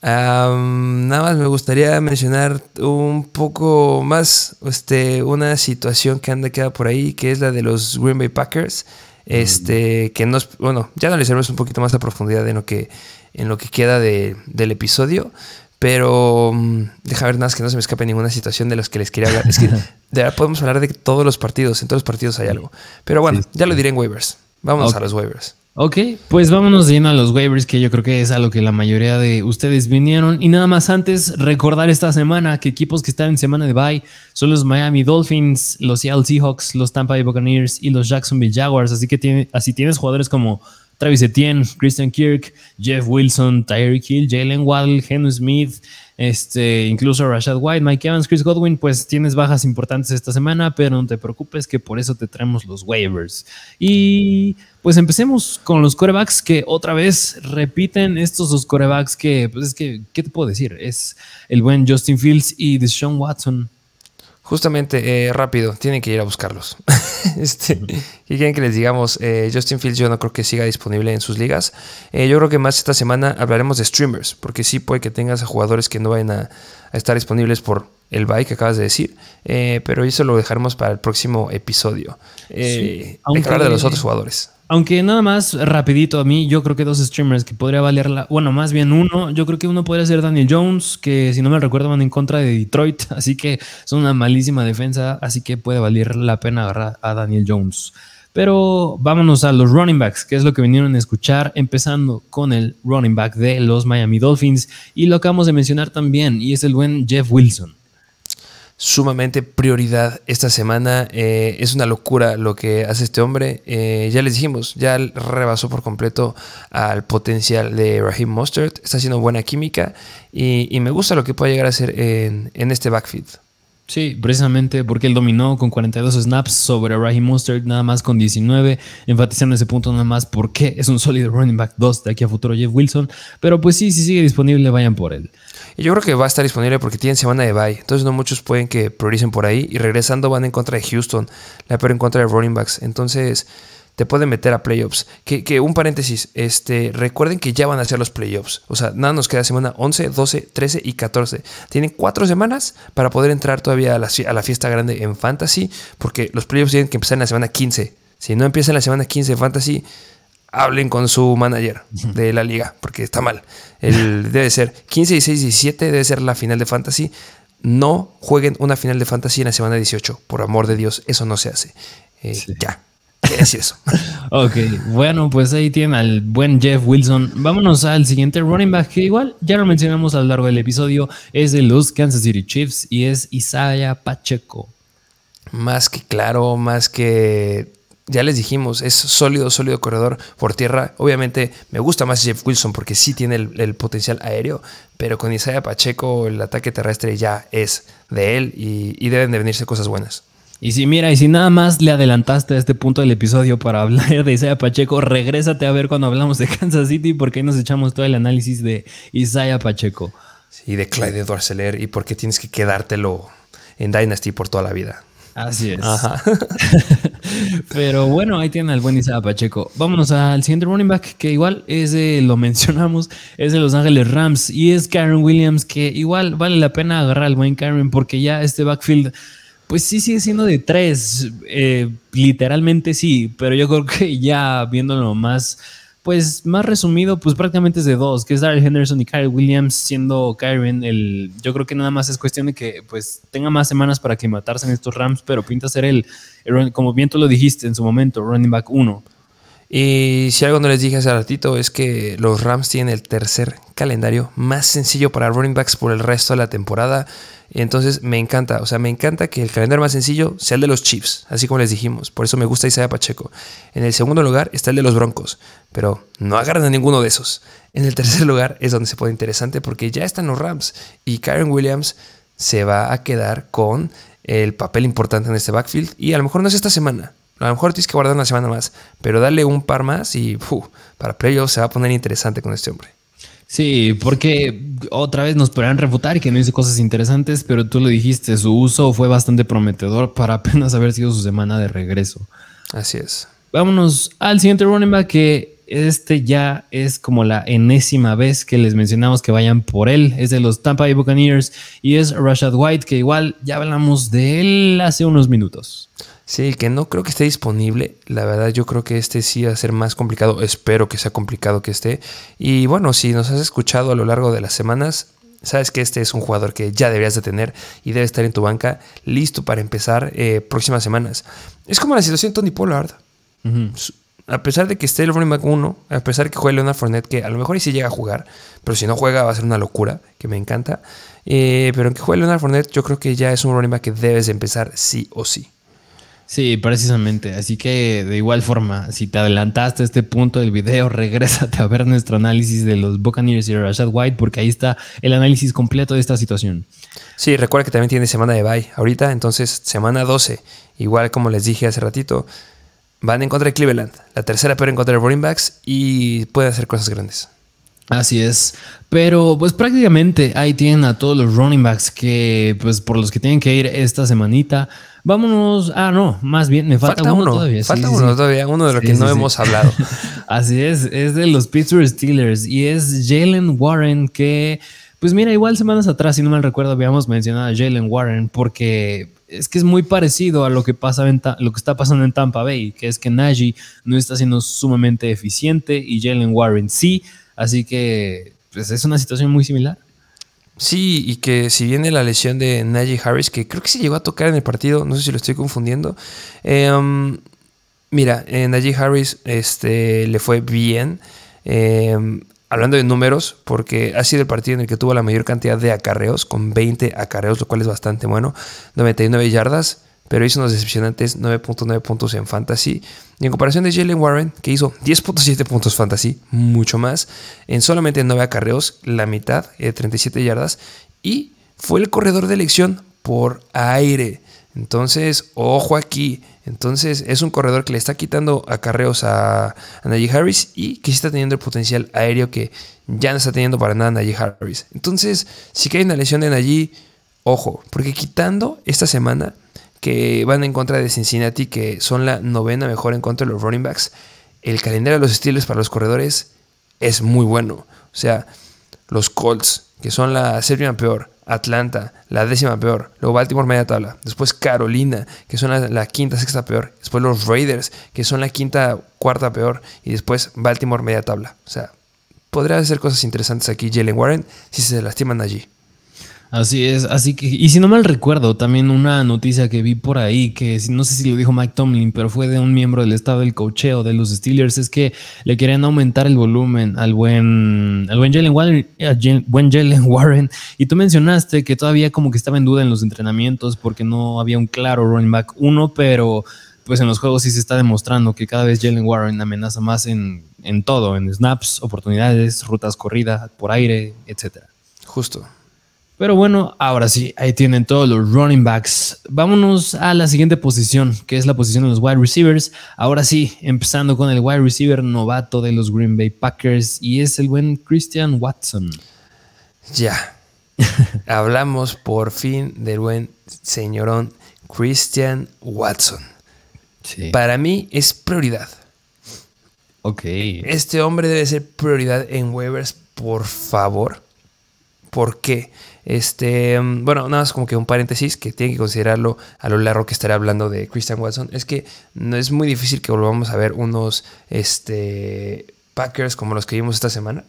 nada más me gustaría mencionar un poco más este, una situación que anda queda por ahí, que es la de los Green Bay Packers. Este, que nos, bueno, ya analizaremos un poquito más a profundidad en lo que, en lo que queda del episodio. Pero mm, deja ver nada más que no se me escape ninguna situación de las que les quería hablar. Es que de verdad podemos hablar de todos los partidos. En todos los partidos hay algo. Pero bueno, ya lo diré en waivers. Vamos a los waivers. Ok, pues vámonos lleno a los waivers, que yo creo que es a lo que la mayoría de ustedes vinieron. Y nada más antes, recordar esta semana que equipos que están en semana de bye son los Miami Dolphins, los Seattle Seahawks, los Tampa Bay Buccaneers y los Jacksonville Jaguars. Así que tiene, así tienes jugadores como Travis Etienne, Christian Kirk, Jeff Wilson, Tyreek Hill, Jalen Waddle, Henry Smith, este, incluso Rashad White, Mike Evans, Chris Godwin, pues tienes bajas importantes esta semana, pero no te preocupes que por eso te traemos los waivers. Y pues empecemos con los corebacks que otra vez repiten estos dos corebacks que, pues es que, ¿qué te puedo decir? Es el buen Justin Fields y Deshaun Watson. Justamente, eh, rápido, tienen que ir a buscarlos. este, ¿Qué quieren que les digamos? Eh, Justin Fields yo no creo que siga disponible en sus ligas. Eh, yo creo que más esta semana hablaremos de streamers, porque sí puede que tengas a jugadores que no vayan a, estar disponibles por el bye que acabas de decir, pero eso lo dejaremos para el próximo episodio. Sí, hablar de los otros jugadores. Aunque nada más rapidito a mí, yo creo que dos streamers que podría valer la... Bueno, más bien uno, yo creo que uno podría ser Daniel Jones, que si no me recuerdo van en contra de Detroit, así que son una malísima defensa, así que puede valer la pena agarrar a Daniel Jones. Pero vámonos a los running backs, que es lo que vinieron a escuchar, empezando con el running back de los Miami Dolphins y lo acabamos de mencionar también, y es el buen Jeff Wilson sumamente prioridad esta semana. Eh, es una locura lo que hace este hombre. Eh, ya les dijimos, ya rebasó por completo al potencial de Raheem Mostert. Está haciendo buena química y, me gusta lo que puede llegar a hacer en, este backfield. Sí, precisamente porque él dominó con 42 snaps sobre Raheem Mostert, nada más con 19, enfatizando ese punto nada más porque es un sólido running back 2 de aquí a futuro Jeff Wilson, pero pues sí, si sigue disponible, vayan por él. Y yo creo que va a estar disponible porque tienen semana de bye. Entonces no muchos pueden que prioricen por ahí. Y regresando van en contra de Houston. La peor en contra de running backs. Entonces te pueden meter a playoffs. Que, un paréntesis, este, recuerden que ya van a ser los playoffs. O sea, nada nos queda semana 11, 12, 13 y 14. Tienen cuatro semanas para poder entrar todavía a la, a la fiesta grande en Fantasy. Porque los playoffs tienen que empezar en la semana 15. Si no empiezan la semana 15 de Fantasy, hablen con su manager de la liga, porque está mal. El, debe ser 15, 16, 17, debe ser la final de fantasy. No jueguen una final de fantasy en la semana 18, por amor de Dios, eso no se hace. Eh, ya, es eso. ok, bueno, pues ahí tienen al buen Jeff Wilson. Vámonos al siguiente running back, que igual ya lo mencionamos a lo largo del episodio, es de los Kansas City Chiefs y es Isaiah Pacheco. Más que claro, más que ya les dijimos, es sólido, sólido corredor por tierra. Obviamente me gusta más Jeff Wilson porque sí tiene el, potencial aéreo, pero con Isaiah Pacheco el ataque terrestre ya es de él y, deben de venirse cosas buenas. Y si mira, y si nada más le adelantaste a este punto del episodio para hablar de Isaiah Pacheco, regrésate a ver cuando hablamos de Kansas City porque ahí nos echamos todo el análisis de Isaiah Pacheco. Sí, de Clyde Edwards y por qué tienes que quedártelo en Dynasty por toda la vida. Así es. Pero bueno, ahí tienen al buen Isaiah Pacheco. Vámonos al siguiente running back, que igual es de, lo mencionamos, es de Los Ángeles Rams y es Karen Williams, que igual vale la pena agarrar al buen Karen porque ya este backfield, pues sí sigue siendo de tres, eh, literalmente sí, pero yo creo que ya viéndolo más pues más resumido, pues prácticamente es de dos, que es Darrell Henderson y Kyle Williams, siendo Kyron el, yo creo que nada más es cuestión de que pues tenga más semanas para aclimatarse en estos Rams, pero pinta ser el, como bien tú lo dijiste en su momento, running back uno. Y si algo no les dije hace ratito es que los Rams tienen el tercer calendario más sencillo para running backs por el resto de la temporada. Entonces me encanta, o sea, me encanta que el calendario más sencillo sea el de los Chiefs, así como les dijimos. Por eso me gusta Isaiah Pacheco. En el segundo lugar está el de los Broncos, pero no agarran a ninguno de esos. En el tercer lugar es donde se pone interesante porque ya están los Rams y Karen Williams se va a quedar con el papel importante en este backfield y a lo mejor no es esta semana, a lo mejor tienes que guardar una semana más, pero dale un par más y para playoffs se va a poner interesante con este hombre. Sí, porque otra vez nos podrán refutar que no hizo cosas interesantes, pero tú lo dijiste, su uso fue bastante prometedor para apenas haber sido su semana de regreso. Así es. Vámonos al siguiente running back que este ya es como la enésima vez que les mencionamos que vayan por él. Es de los Tampa Bay Buccaneers y es Rashad White, que igual ya hablamos de él hace unos minutos. Sí, que no creo que esté disponible. La verdad, yo creo que este sí va a ser más complicado. Espero que sea complicado que esté. Y bueno, si nos has escuchado a lo largo de las semanas, sabes que este es un jugador que ya deberías de tener y debe estar en tu banca listo para empezar eh, próximas semanas. Es como la situación de Tony Pollard. A pesar de que esté el running back 1, a pesar de que juegue Leonard Fournette, que a lo mejor y sí llega a jugar, pero si no juega va a ser una locura, que me encanta. Eh, pero aunque juegue Leonard Fournette, yo creo que ya es un running back que debes de empezar sí o sí. Sí, precisamente. Así que de igual forma, si te adelantaste a este punto del video, regrésate a ver nuestro análisis de los Buccaneers y Rashad White, porque ahí está el análisis completo de esta situación. Sí, recuerda que también tiene semana de bye ahorita, entonces semana 12, igual como les dije hace ratito, van en contra de Cleveland, la tercera peor en contra de running backs y pueden hacer cosas grandes. Así es. Pero pues prácticamente ahí tienen a todos los running backs que pues por los que tienen que ir esta semanita. Vámonos. Ah, no, más bien me falta, uno, todavía. Falta uno todavía, uno de los que no hemos hablado. Así es, es de los Pittsburgh Steelers y es Jalen Warren que pues mira, igual semanas atrás, si no mal recuerdo, habíamos mencionado a Jalen Warren porque es que es muy parecido a lo que, pasa en lo que está pasando en Tampa Bay, que es que Najee no está siendo sumamente eficiente y Jalen Warren sí, así que pues es una situación muy similar. Sí, y que si viene la lesión de Najee Harris, que creo que se llegó a tocar en el partido, no sé si lo estoy confundiendo. Em, mira, eh, Najee Harris este, le fue bien. Eh, hablando de números, porque ha sido el partido en el que tuvo la mayor cantidad de acarreos, con 20 acarreos, lo cual es bastante bueno, 99 yardas, pero hizo unos decepcionantes 9.9 puntos en fantasy. Y en comparación de Jalen Warren, que hizo 10.7 puntos fantasy, mucho más, en solamente 9 acarreos, la mitad, de 37 yardas, y fue el corredor de elección por aire. Entonces, ojo aquí. Entonces, es un corredor que le está quitando acarreos a, a Najee Harris y que sí está teniendo el potencial aéreo que ya no está teniendo para nada Najee Harris. Entonces, si hay una lesión de Najee, ojo, porque quitando esta semana que van en contra de Cincinnati, que son la novena mejor en contra de los running backs, el calendario de los estilos para los corredores es muy bueno. O sea, los Colts, que son la séptima peor, Atlanta, la décima peor, luego Baltimore media tabla, después Carolina, que son la, quinta, sexta peor, después los Raiders, que son la quinta, cuarta peor, y después Baltimore media tabla. O sea, podría hacer cosas interesantes aquí Jalen Warren si se lastiman allí. Así es, así que, y si no mal recuerdo, también una noticia que vi por ahí, que no sé si lo dijo Mike Tomlin, pero fue de un miembro del estado del cocheo de los Steelers, es que le querían aumentar el volumen al buen, al buen Jalen Warren, buen Jalen Warren, y tú mencionaste que todavía como que estaba en duda en los entrenamientos porque no había un claro running back uno, pero pues en los juegos sí se está demostrando que cada vez Jalen Warren amenaza más en, en todo, en snaps, oportunidades, rutas corridas, por aire, etcétera. Justo. Pero bueno, ahora sí, ahí tienen todos los running backs. Vámonos a la siguiente posición, que es la posición de los wide receivers. Ahora sí, empezando con el wide receiver novato de los Green Bay Packers y es el buen Christian Watson. Ya. Hablamos por fin del buen señorón Christian Watson. Para mí es prioridad. Ok. Este hombre debe ser prioridad en waivers, por favor. ¿Por qué? Este, bueno, nada más como que un paréntesis que tiene que considerarlo a lo largo que estaré hablando de Christian Watson. Es que no es muy difícil que volvamos a ver unos este, Packers como los que vimos esta semana.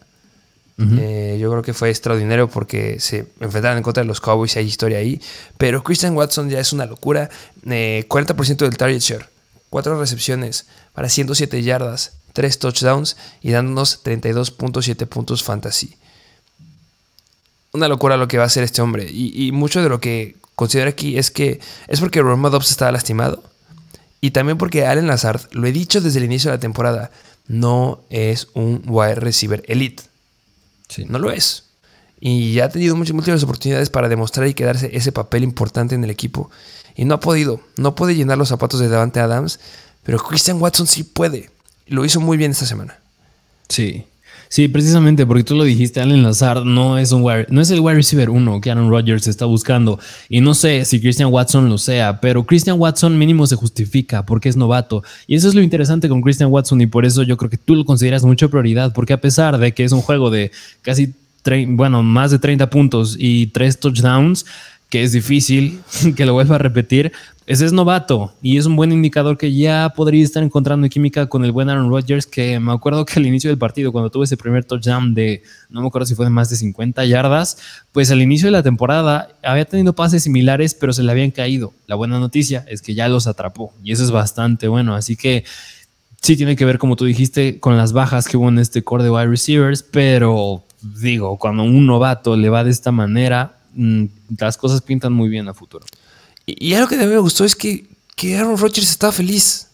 Eh, yo creo que fue extraordinario porque se enfrentaron en contra de los Cowboys y hay historia ahí. Pero Christian Watson ya es una locura. 40% eh, del target share, 4 recepciones para 107 yardas, 3 touchdowns y dándonos 32.7 puntos fantasy una locura lo que va a hacer este hombre. Y, mucho de lo que considero aquí es que es porque Romeo Dobbs estaba lastimado. Y también porque Allen Lazard, lo he dicho desde el inicio de la temporada, no es un wide receiver elite. No lo es. Y ya ha tenido muchas, múltiples oportunidades para demostrar y quedarse ese papel importante en el equipo. Y no ha podido. No puede llenar los zapatos de Davante Adams. Pero Christian Watson sí puede. Lo hizo muy bien esta semana. Sí. Sí, precisamente porque tú lo dijiste, Allen Lazard no es un no es el wide receiver uno que Aaron Rodgers está buscando. Y no sé si Christian Watson lo sea, pero Christian Watson mínimo se justifica porque es novato. Y eso es lo interesante con Christian Watson y por eso yo creo que tú lo consideras mucha prioridad, porque a pesar de que es un juego de casi, bueno, más de 30 puntos y 3 touchdowns, que es difícil que lo vuelva a repetir, ese es novato y es un buen indicador que ya podría estar encontrando química con el buen Aaron Rodgers, que me acuerdo que al inicio del partido, cuando tuve ese primer touchdown de, no me acuerdo si fue de más de 50 yardas, pues al inicio de la temporada había tenido pases similares, pero se le habían caído. La buena noticia es que ya los atrapó y eso es bastante bueno, así que sí tiene que ver, como tú dijiste, con las bajas que hubo en este core de wide receivers, pero digo, cuando un novato le va de esta manera, mm, las cosas pintan muy bien a futuro. Y, algo que también me gustó es que, que Aaron Rodgers estaba feliz.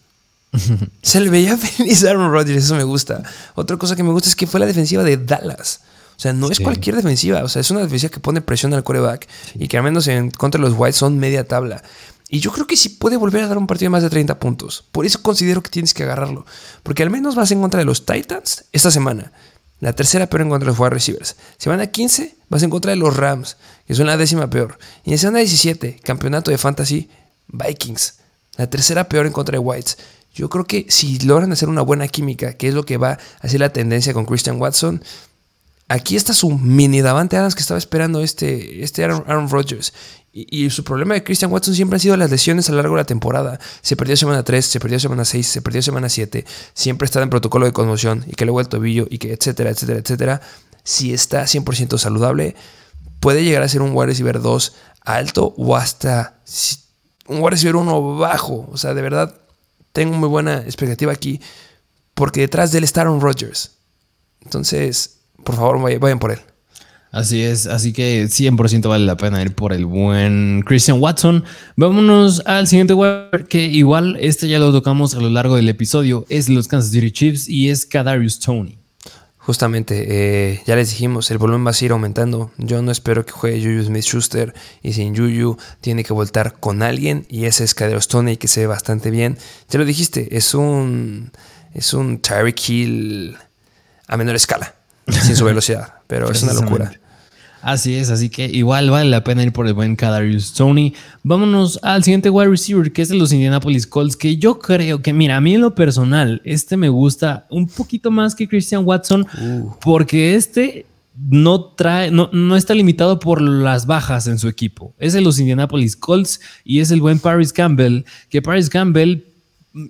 Se le veía feliz a Aaron Rodgers, eso me gusta. Otra cosa que me gusta es que fue la defensiva de Dallas. O sea, no es cualquier defensiva. O sea, es una defensiva que pone presión al quarterback y que al menos en contra de los Whites son media tabla. Y yo creo que sí puede volver a dar un partido de más de 30 puntos. Por eso considero que tienes que agarrarlo. Porque al menos vas en contra de los Titans esta semana. La tercera peor en contra de los wide receivers. Semana 15 vas en contra de los Rams, que son la décima peor. Y en semana 17, campeonato de fantasy, Vikings, la tercera peor en contra de Whites. Yo creo que si logran hacer una buena química, que es lo que va a hacer la tendencia con Christian Watson, aquí está su mini Davante Adams que estaba esperando este, este Aaron, Rodgers. Y, su problema de Christian Watson siempre han sido las lesiones a lo largo de la temporada. Se perdió semana 3, se perdió semana 6, se perdió semana 7. Siempre está en protocolo de conmoción y que luego el tobillo y que etcétera, etcétera, etcétera. Si está 100% saludable, puede llegar a ser un wide receiver 2 alto o hasta un wide receiver 1 bajo. O sea, de verdad, tengo muy buena expectativa aquí porque detrás de él está Aaron Rodgers. Entonces, por favor, vayan por él. Así es, así que 100% vale la pena ir por el buen Christian Watson. Vámonos al siguiente web, que igual este ya lo tocamos a lo largo del episodio, es los Kansas City Chiefs y es Kadarius Tony. Justamente, eh, ya les dijimos, el volumen va a seguir aumentando. Yo no espero que juegue Juju Smith Schuster y sin Juju tiene que voltar con alguien y ese es Kadarius Tony que se ve bastante bien. Ya lo dijiste, es un, es un Tyreek Hill a menor escala, sin su velocidad, pero es una locura. Así es, así que igual vale la pena ir por el buen Kadarius Tony. Vámonos al siguiente wide receiver, que es de los Indianapolis Colts, que yo creo que, mira, a mí en lo personal, este me gusta un poquito más que Christian Watson, uh. porque este no trae, no, no, está limitado por las bajas en su equipo. Es de los Indianapolis Colts y es el buen Paris Campbell, que Paris Campbell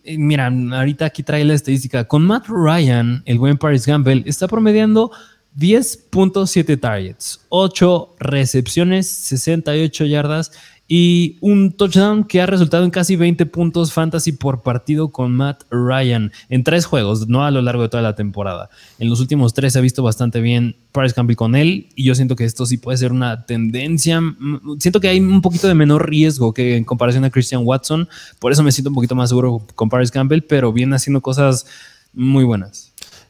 eh, mira, ahorita aquí trae la estadística. Con Matt Ryan, el buen Paris Campbell, está promediando 10.7 targets, 8 recepciones, 68 yardas y un touchdown que ha resultado en casi 20 puntos fantasy por partido con Matt Ryan en tres juegos, no a lo largo de toda la temporada. En los últimos tres se ha visto bastante bien Paris Campbell con él y yo siento que esto sí puede ser una tendencia. Siento que hay un poquito de menor riesgo que en comparación a Christian Watson, por eso me siento un poquito más seguro con Paris Campbell, pero viene haciendo cosas muy buenas.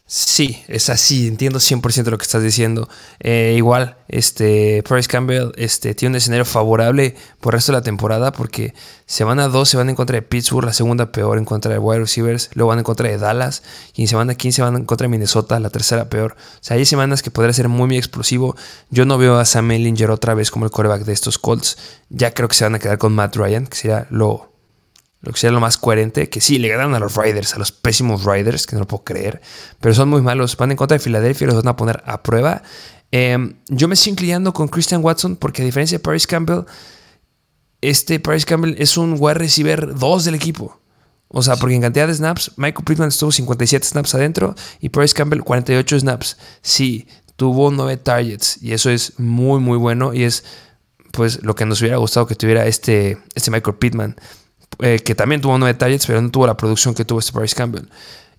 Sí, es así, entiendo 100% lo que estás diciendo. Eh, igual, este, Price Campbell este, tiene un escenario favorable por el resto de la temporada porque semana 2 se van en contra de Pittsburgh, la segunda peor en contra de wide receivers, luego van en contra de Dallas y semana 15 van en contra de Minnesota, la tercera peor. O sea, hay semanas que podría ser muy, muy explosivo. Yo no veo a Sam Ellinger otra vez como el coreback de estos Colts. Ya creo que se van a quedar con Matt Ryan, que sería lo, lo que sería lo más coherente, que sí, le ganaron a los Riders, a los pésimos Riders, que no lo puedo creer, pero son muy malos, van en contra de Filadelfia los van a poner a prueba. Em, yo me estoy inclinando con Christian Watson porque a diferencia de Paris Campbell, este Paris Campbell es un wide receiver 2 del equipo. O sea, porque en cantidad de snaps, Michael Pittman estuvo 57 snaps adentro y Paris Campbell 48 snaps. Sí, tuvo 9 targets y eso es muy, muy bueno y es pues lo que nos hubiera gustado que tuviera este, este Michael Pittman. Eh, que también tuvo nueve targets, pero no tuvo la producción que tuvo este Bryce Campbell.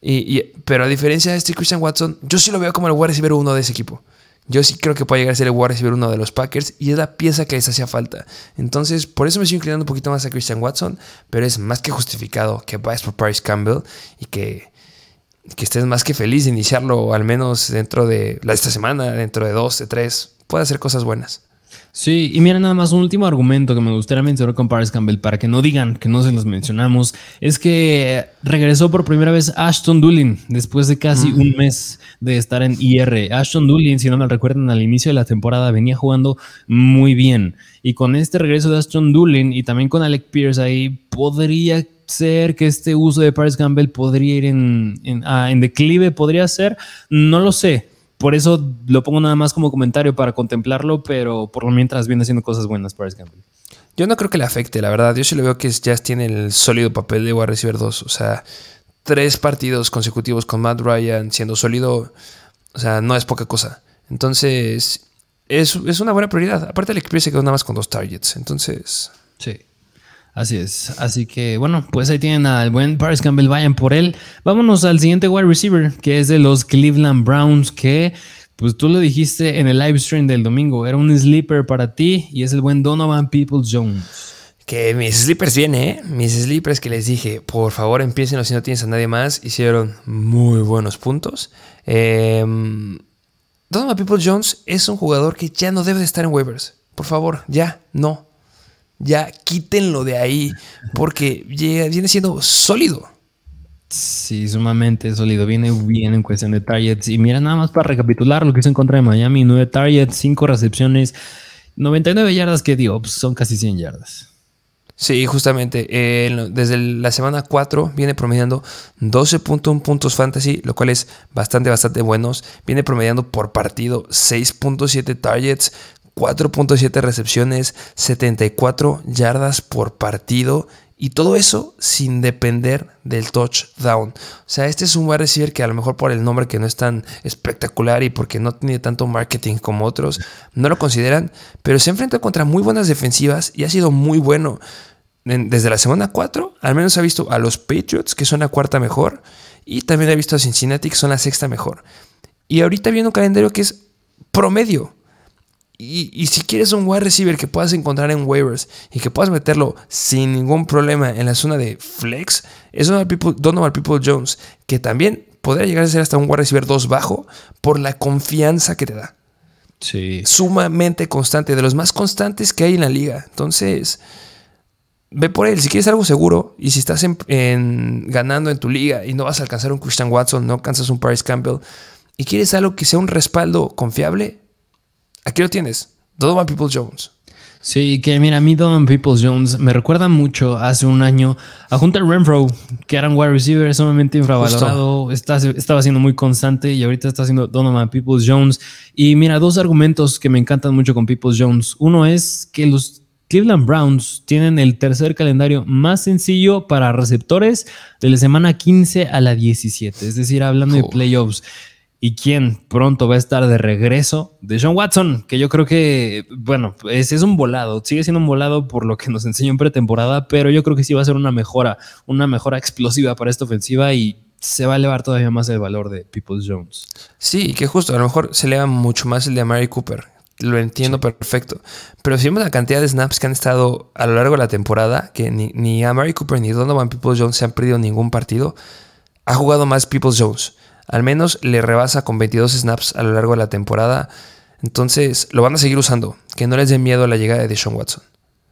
Y, pero a diferencia de este Christian Watson, yo sí lo veo como el wide receiver uno de ese equipo. Yo sí creo que puede llegar a ser el wide receiver uno de los Packers y es la pieza que les hacía falta. Entonces, por eso me estoy inclinando un poquito más a Christian Watson, pero es más que justificado que vayas por Bryce Campbell y que, que estés más que feliz de iniciarlo, al menos dentro de esta semana, dentro de dos, de tres. Puede hacer cosas buenas. Sí, y mira nada más un último argumento que me gustaría mencionar con Paris Campbell para que no digan que no se los mencionamos, es que regresó por primera vez Ashton Doolin después de casi un mes de estar en IR. Ashton Doolin, si no me recuerdan, al inicio de la temporada venía jugando muy bien y con este regreso de Ashton Doolin y también con Alec Pierce ahí podría ser que este uso de Paris Campbell podría ir en, en, ah, en declive, podría ser, no lo sé por eso lo pongo nada más como comentario para contemplarlo, pero por lo mientras viene haciendo cosas buenas para Campbell. Yo no creo que le afecte, la verdad. Yo sí lo veo que ya tiene el sólido papel de wide receiver 2. O sea, tres partidos consecutivos con Matt Ryan siendo sólido, o sea, no es poca cosa. Entonces, es, es una buena prioridad. Aparte, el equipo se quedó nada más con dos targets. Entonces. Sí. Así es. Así que bueno, pues ahí tienen al buen Paris Campbell, vayan por él. Vámonos al siguiente wide receiver, que es de los Cleveland Browns, que pues tú lo dijiste en el live stream del domingo, era un sleeper para ti y es el buen Donovan Peoples Jones. Que mis sleepers vienen, ¿eh? Mis sleepers que les dije, por favor empiecen si no tienes a nadie más, hicieron muy buenos puntos. Em, Donovan Peoples Jones es un jugador que ya no debe de estar en waivers. Por favor, ya, no. Ya quítenlo de ahí porque viene siendo sólido. Sí, sumamente sólido. Viene bien en cuestión de targets. Y mira, nada más para recapitular lo que hizo en contra de Miami: 9 targets, 5 recepciones, 99 yardas, que digo, pues son casi 100 yardas. Sí, justamente. Eh, desde la semana 4 viene promediando 12.1 puntos fantasy, lo cual es bastante, bastante buenos. Viene promediando por partido 6.7 targets, 4.7 recepciones, 74 yardas por partido. Y todo eso sin depender del touchdown. O sea, este es un wide receiver que a lo mejor por el nombre que no es tan espectacular y porque no tiene tanto marketing como otros, no lo consideran, pero se enfrenta contra muy buenas defensivas y ha sido muy bueno. Desde la semana 4, al menos ha visto a los Patriots, que son la cuarta mejor, y también ha visto a Cincinnati, que son la sexta mejor. Y ahorita viene un calendario que es promedio. Y, si quieres un wide receiver que puedas encontrar en waivers y que puedas meterlo sin ningún problema en la zona de flex, es Donovan People, Jones, que también podría llegar a ser hasta un wide receiver 2 bajo por la confianza que te da. Sí. Sumamente constante, de los más constantes que hay en la liga. Entonces, ve por él. Si quieres algo seguro y si estás ganando en tu liga y no vas a alcanzar un Christian Watson, no alcanzas un Paris Campbell y quieres algo que sea un respaldo confiable, Aquí lo tienes. Donovan People Jones. Sí, que mira, a mí Donovan People Jones me recuerda mucho hace un año a Hunter Renfro, que era un wide receiver sumamente infravalorado, estaba siendo muy constante y ahorita está haciendo Donovan People Jones. Y mira, dos argumentos que me encantan mucho con People Jones. Uno es que los Cleveland Browns tienen el tercer calendario más sencillo para receptores de la semana 15 a la 17, es decir, hablando de playoffs y quién pronto va a estar de regreso de John Watson, que yo creo que, bueno, es, es, un volado, sigue siendo un volado por lo que nos enseñó en pretemporada, pero yo creo que sí va a ser una mejora, una mejora explosiva para esta ofensiva y se va a elevar todavía más el valor de Peoples Jones. Sí, que justo, a lo mejor se eleva mucho más el de Mary Cooper, lo entiendo perfecto, pero si vemos la cantidad de snaps que han estado a lo largo de la temporada, que ni, ni a Mary Cooper ni Donovan Peoples Jones se han perdido ningún partido, ha jugado más Peoples Jones. Al menos le rebasa con 22 snaps a lo largo de la temporada. Entonces lo van a seguir usando. Que no les dé miedo a la llegada de Sean Watson.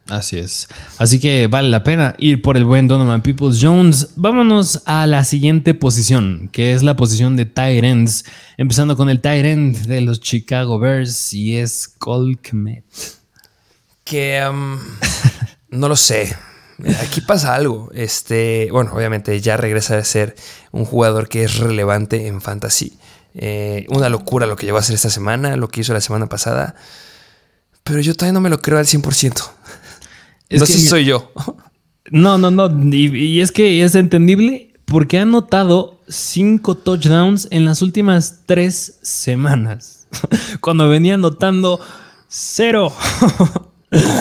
Así es. Así que vale la pena ir por el buen Donovan Peoples Jones. Vámonos a la siguiente posición, que es la posición de tight ends. Empezando con el tight end de los Chicago Bears y es Cole Que um, no lo sé. Aquí pasa algo. Este, bueno, obviamente ya regresa a ser un jugador que es relevante en fantasy. Eh, una locura lo que llegó a hacer esta semana, lo que hizo la semana pasada. Pero yo todavía no me lo creo al 100%. Es no sé si soy yo. No, no, no. Y, es que es entendible porque ha anotado cinco touchdowns en las últimas tres semanas. Cuando venía anotando cero.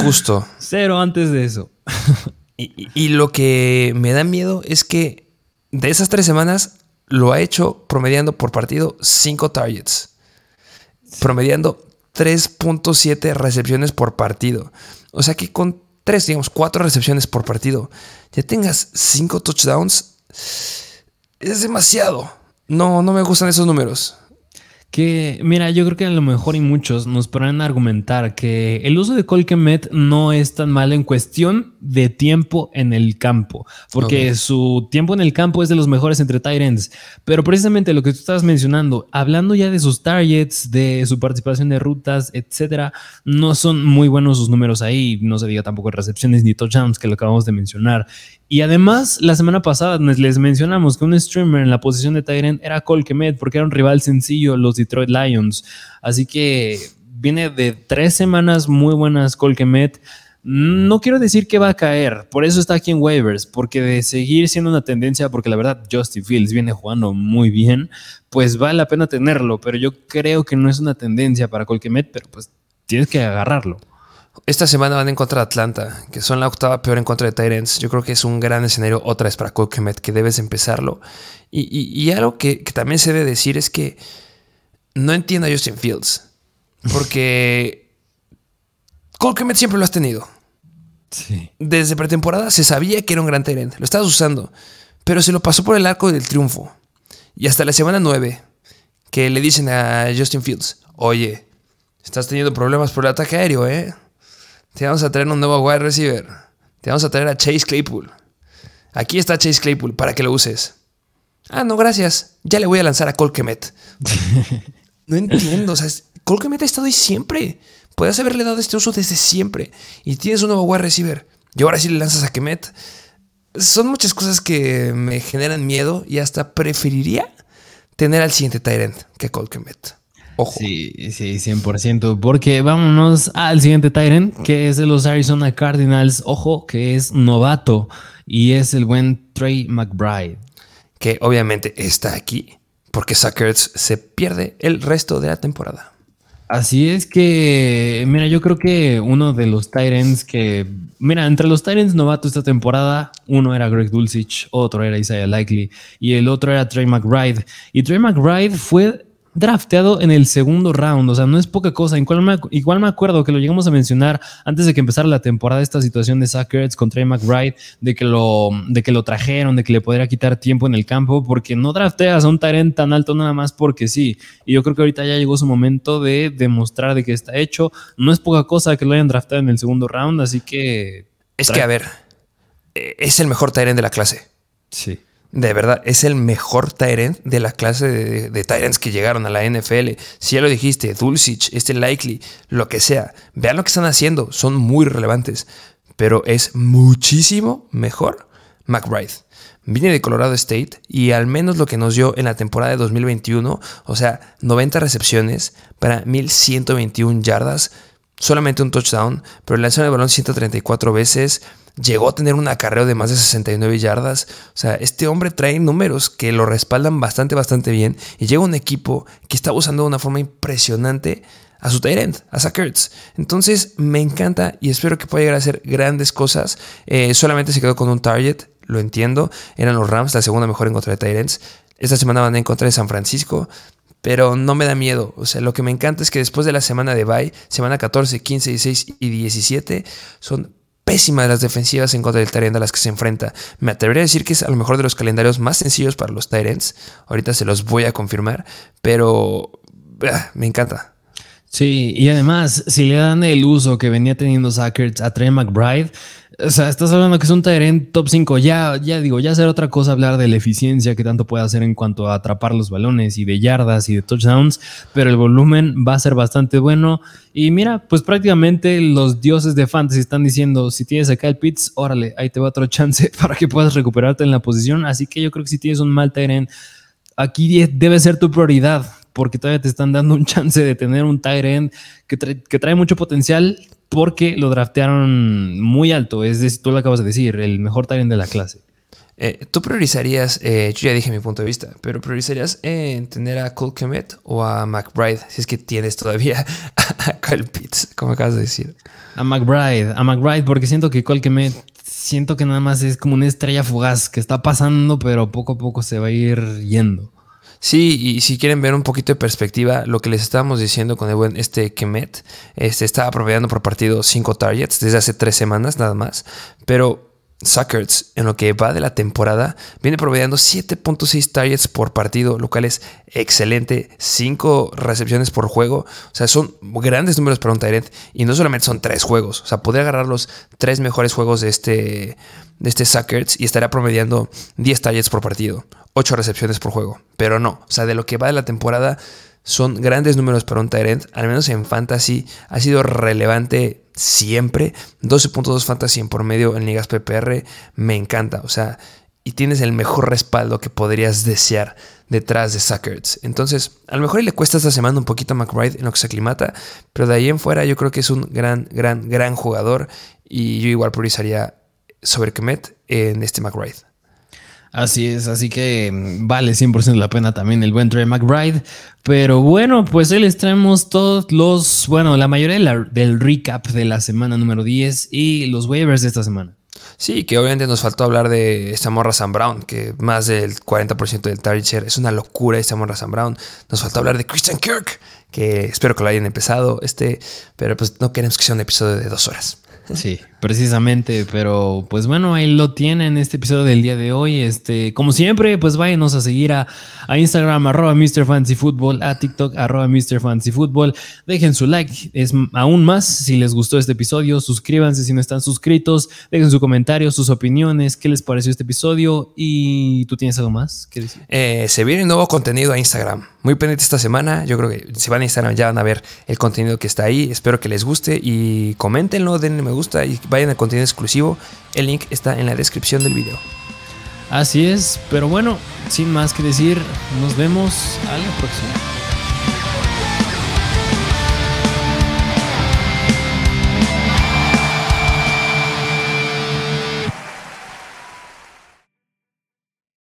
Justo. Cero antes de eso. Y, lo que me da miedo es que de esas tres semanas lo ha hecho promediando por partido cinco targets. Promediando 3.7 recepciones por partido. O sea que con tres, digamos, cuatro recepciones por partido, ya tengas cinco touchdowns, es demasiado. No, no me gustan esos números. Que, mira, yo creo que a lo mejor y muchos nos podrán argumentar que el uso de Colquemet no es tan mal en cuestión de tiempo en el campo, porque su tiempo en el campo es de los mejores entre Tyrants. Pero precisamente lo que tú estabas mencionando, hablando ya de sus targets, de su participación de rutas, etcétera, no son muy buenos sus números ahí. No se diga tampoco recepciones ni touchdowns, que lo acabamos de mencionar. Y además, la semana pasada les mencionamos que un streamer en la posición de Tyrant era Cole Kemet porque era un rival sencillo, los Detroit Lions. Así que viene de tres semanas muy buenas Cole Kemet. No quiero decir que va a caer, por eso está aquí en waivers, porque de seguir siendo una tendencia, porque la verdad Justin Fields viene jugando muy bien, pues vale la pena tenerlo, pero yo creo que no es una tendencia para Colquemet, pero pues tienes que agarrarlo. Esta semana van en contra de Atlanta, que son la octava peor en contra de Tyrants. Yo creo que es un gran escenario otra vez para Colquemet, que debes empezarlo. Y, algo que, también se debe decir es que no entiendo a Justin Fields. Porque Colquemet siempre lo has tenido. Sí. Desde pretemporada se sabía que era un gran Tyrant. Lo estabas usando. Pero se lo pasó por el arco del triunfo. Y hasta la semana 9, que le dicen a Justin Fields, oye, estás teniendo problemas por el ataque aéreo, ¿eh? Te vamos a traer un nuevo wide receiver. Te vamos a traer a Chase Claypool. Aquí está Chase Claypool para que lo uses. Ah, no, gracias. Ya le voy a lanzar a Colquemet. no entiendo. O sea, Colquemet ha estado ahí siempre. Puedes haberle dado este uso desde siempre. Y tienes un nuevo wide receiver. Y ahora sí le lanzas a Kemet. Son muchas cosas que me generan miedo y hasta preferiría tener al siguiente Tyrant que Colquemet. Ojo. Sí, sí, 100%. Porque vámonos al siguiente Tyrant, que es de los Arizona Cardinals. Ojo, que es novato y es el buen Trey McBride. Que obviamente está aquí porque Suckers se pierde el resto de la temporada. Así es que, mira, yo creo que uno de los Tyrants que, mira, entre los Tyrants novatos esta temporada, uno era Greg Dulcich, otro era Isaiah Likely y el otro era Trey McBride. Y Trey McBride fue drafteado en el segundo round, o sea, no es poca cosa. Igual me, igual me acuerdo que lo llegamos a mencionar antes de que empezara la temporada, esta situación de Sackers con Trey McBride, de que, lo, de que lo trajeron, de que le podría quitar tiempo en el campo, porque no drafteas a un Tyrant tan alto nada más porque sí. Y yo creo que ahorita ya llegó su momento de demostrar de que está hecho. No es poca cosa que lo hayan drafteado en el segundo round, así que... Es que, a ver, eh, es el mejor Tyrant de la clase. Sí. De verdad, es el mejor Tyrant de la clase de, de Tyrants que llegaron a la NFL. Si ya lo dijiste, Dulcich, este Likely, lo que sea. Vean lo que están haciendo, son muy relevantes. Pero es muchísimo mejor McBride. Vine de Colorado State y al menos lo que nos dio en la temporada de 2021, o sea, 90 recepciones para 1121 yardas, solamente un touchdown, pero lanzó el balón 134 veces llegó a tener un acarreo de más de 69 yardas. O sea, este hombre trae números que lo respaldan bastante, bastante bien. Y llega un equipo que está usando de una forma impresionante a su Tyrant, a Zach Entonces me encanta y espero que pueda llegar a hacer grandes cosas. Eh, solamente se quedó con un target, lo entiendo. Eran los Rams, la segunda mejor en contra de Tyrants. Esta semana van en contra de San Francisco pero no me da miedo. O sea, lo que me encanta es que después de la semana de bye, semana 14, 15, 16 y 17, son pésimas las defensivas en contra del Tyrant a las que se enfrenta. Me atrevería a decir que es a lo mejor de los calendarios más sencillos para los Tyrants. Ahorita se los voy a confirmar, pero ah, me encanta. Sí, y además, si le dan el uso que venía teniendo Sackers a Trey McBride, o sea, estás hablando que es un Tyrant top 5. Ya, ya digo, ya será otra cosa hablar de la eficiencia que tanto puede hacer en cuanto a atrapar los balones y de yardas y de touchdowns, pero el volumen va a ser bastante bueno. Y mira, pues prácticamente los dioses de fantasy están diciendo: si tienes acá el Pitts, órale, ahí te va otro chance para que puedas recuperarte en la posición. Así que yo creo que si tienes un mal Tyrant, aquí debe ser tu prioridad porque todavía te están dando un chance de tener un tight end que, que trae mucho potencial porque lo draftearon muy alto. Es decir, tú lo acabas de decir, el mejor tight end de la clase. Eh, ¿Tú priorizarías, eh, yo ya dije mi punto de vista, pero priorizarías en tener a Cole Kemet o a McBride? Si es que tienes todavía a Kyle Pitts, como acabas de decir. A McBride, a McBride, porque siento que Cole Kemet, siento que nada más es como una estrella fugaz que está pasando, pero poco a poco se va a ir yendo. Sí, y si quieren ver un poquito de perspectiva, lo que les estábamos diciendo con el buen este Kemet, este estaba promediando por partido 5 targets desde hace 3 semanas nada más, pero Suckers, en lo que va de la temporada, viene promediando 7.6 targets por partido, lo cual es excelente. 5 recepciones por juego. O sea, son grandes números para un Tyrant. Y no solamente son 3 juegos. O sea, podría agarrar los 3 mejores juegos de este, de este Suckers y estaría promediando 10 targets por partido. 8 recepciones por juego. Pero no. O sea, de lo que va de la temporada, son grandes números para un Tyrant. Al menos en Fantasy ha sido relevante siempre. 12.2 fantasy en por medio en ligas PPR. Me encanta. O sea, y tienes el mejor respaldo que podrías desear detrás de Suckers. Entonces, a lo mejor le cuesta esta semana un poquito a McBride en lo que se aclimata, pero de ahí en fuera yo creo que es un gran, gran, gran jugador y yo igual priorizaría sobre Kemet en este McBride. Así es, así que mm, vale 100% la pena también el buen Trey McBride. Pero bueno, pues hoy les traemos todos los, bueno, la mayoría del recap de la semana número 10 y los waivers de esta semana. Sí, que obviamente nos faltó hablar de esta morra Sam Brown, que más del 40% del target share es una locura esta morra Sam Brown. Nos faltó hablar de Christian Kirk, que espero que lo hayan empezado, este, pero pues no queremos que sea un episodio de dos horas. Sí, Precisamente, pero pues bueno, ahí lo tienen este episodio del día de hoy. Este, como siempre, pues váyanos a seguir a, Instagram, arroba Mr. Fancy Football, a TikTok, arroba Mr. Fancy Football. Dejen su like, es aún más si les gustó este episodio. Suscríbanse si no están suscritos. Dejen su comentario, sus opiniones, qué les pareció este episodio. ¿Y tú tienes algo más que decir? Eh, se viene nuevo contenido a Instagram. Muy pendiente esta semana. Yo creo que si van a Instagram ya van a ver el contenido que está ahí. Espero que les guste y coméntenlo, denle me gusta y vayan a contenido exclusivo. El link está en la descripción del video. Así es, pero bueno, sin más que decir, nos vemos a la próxima.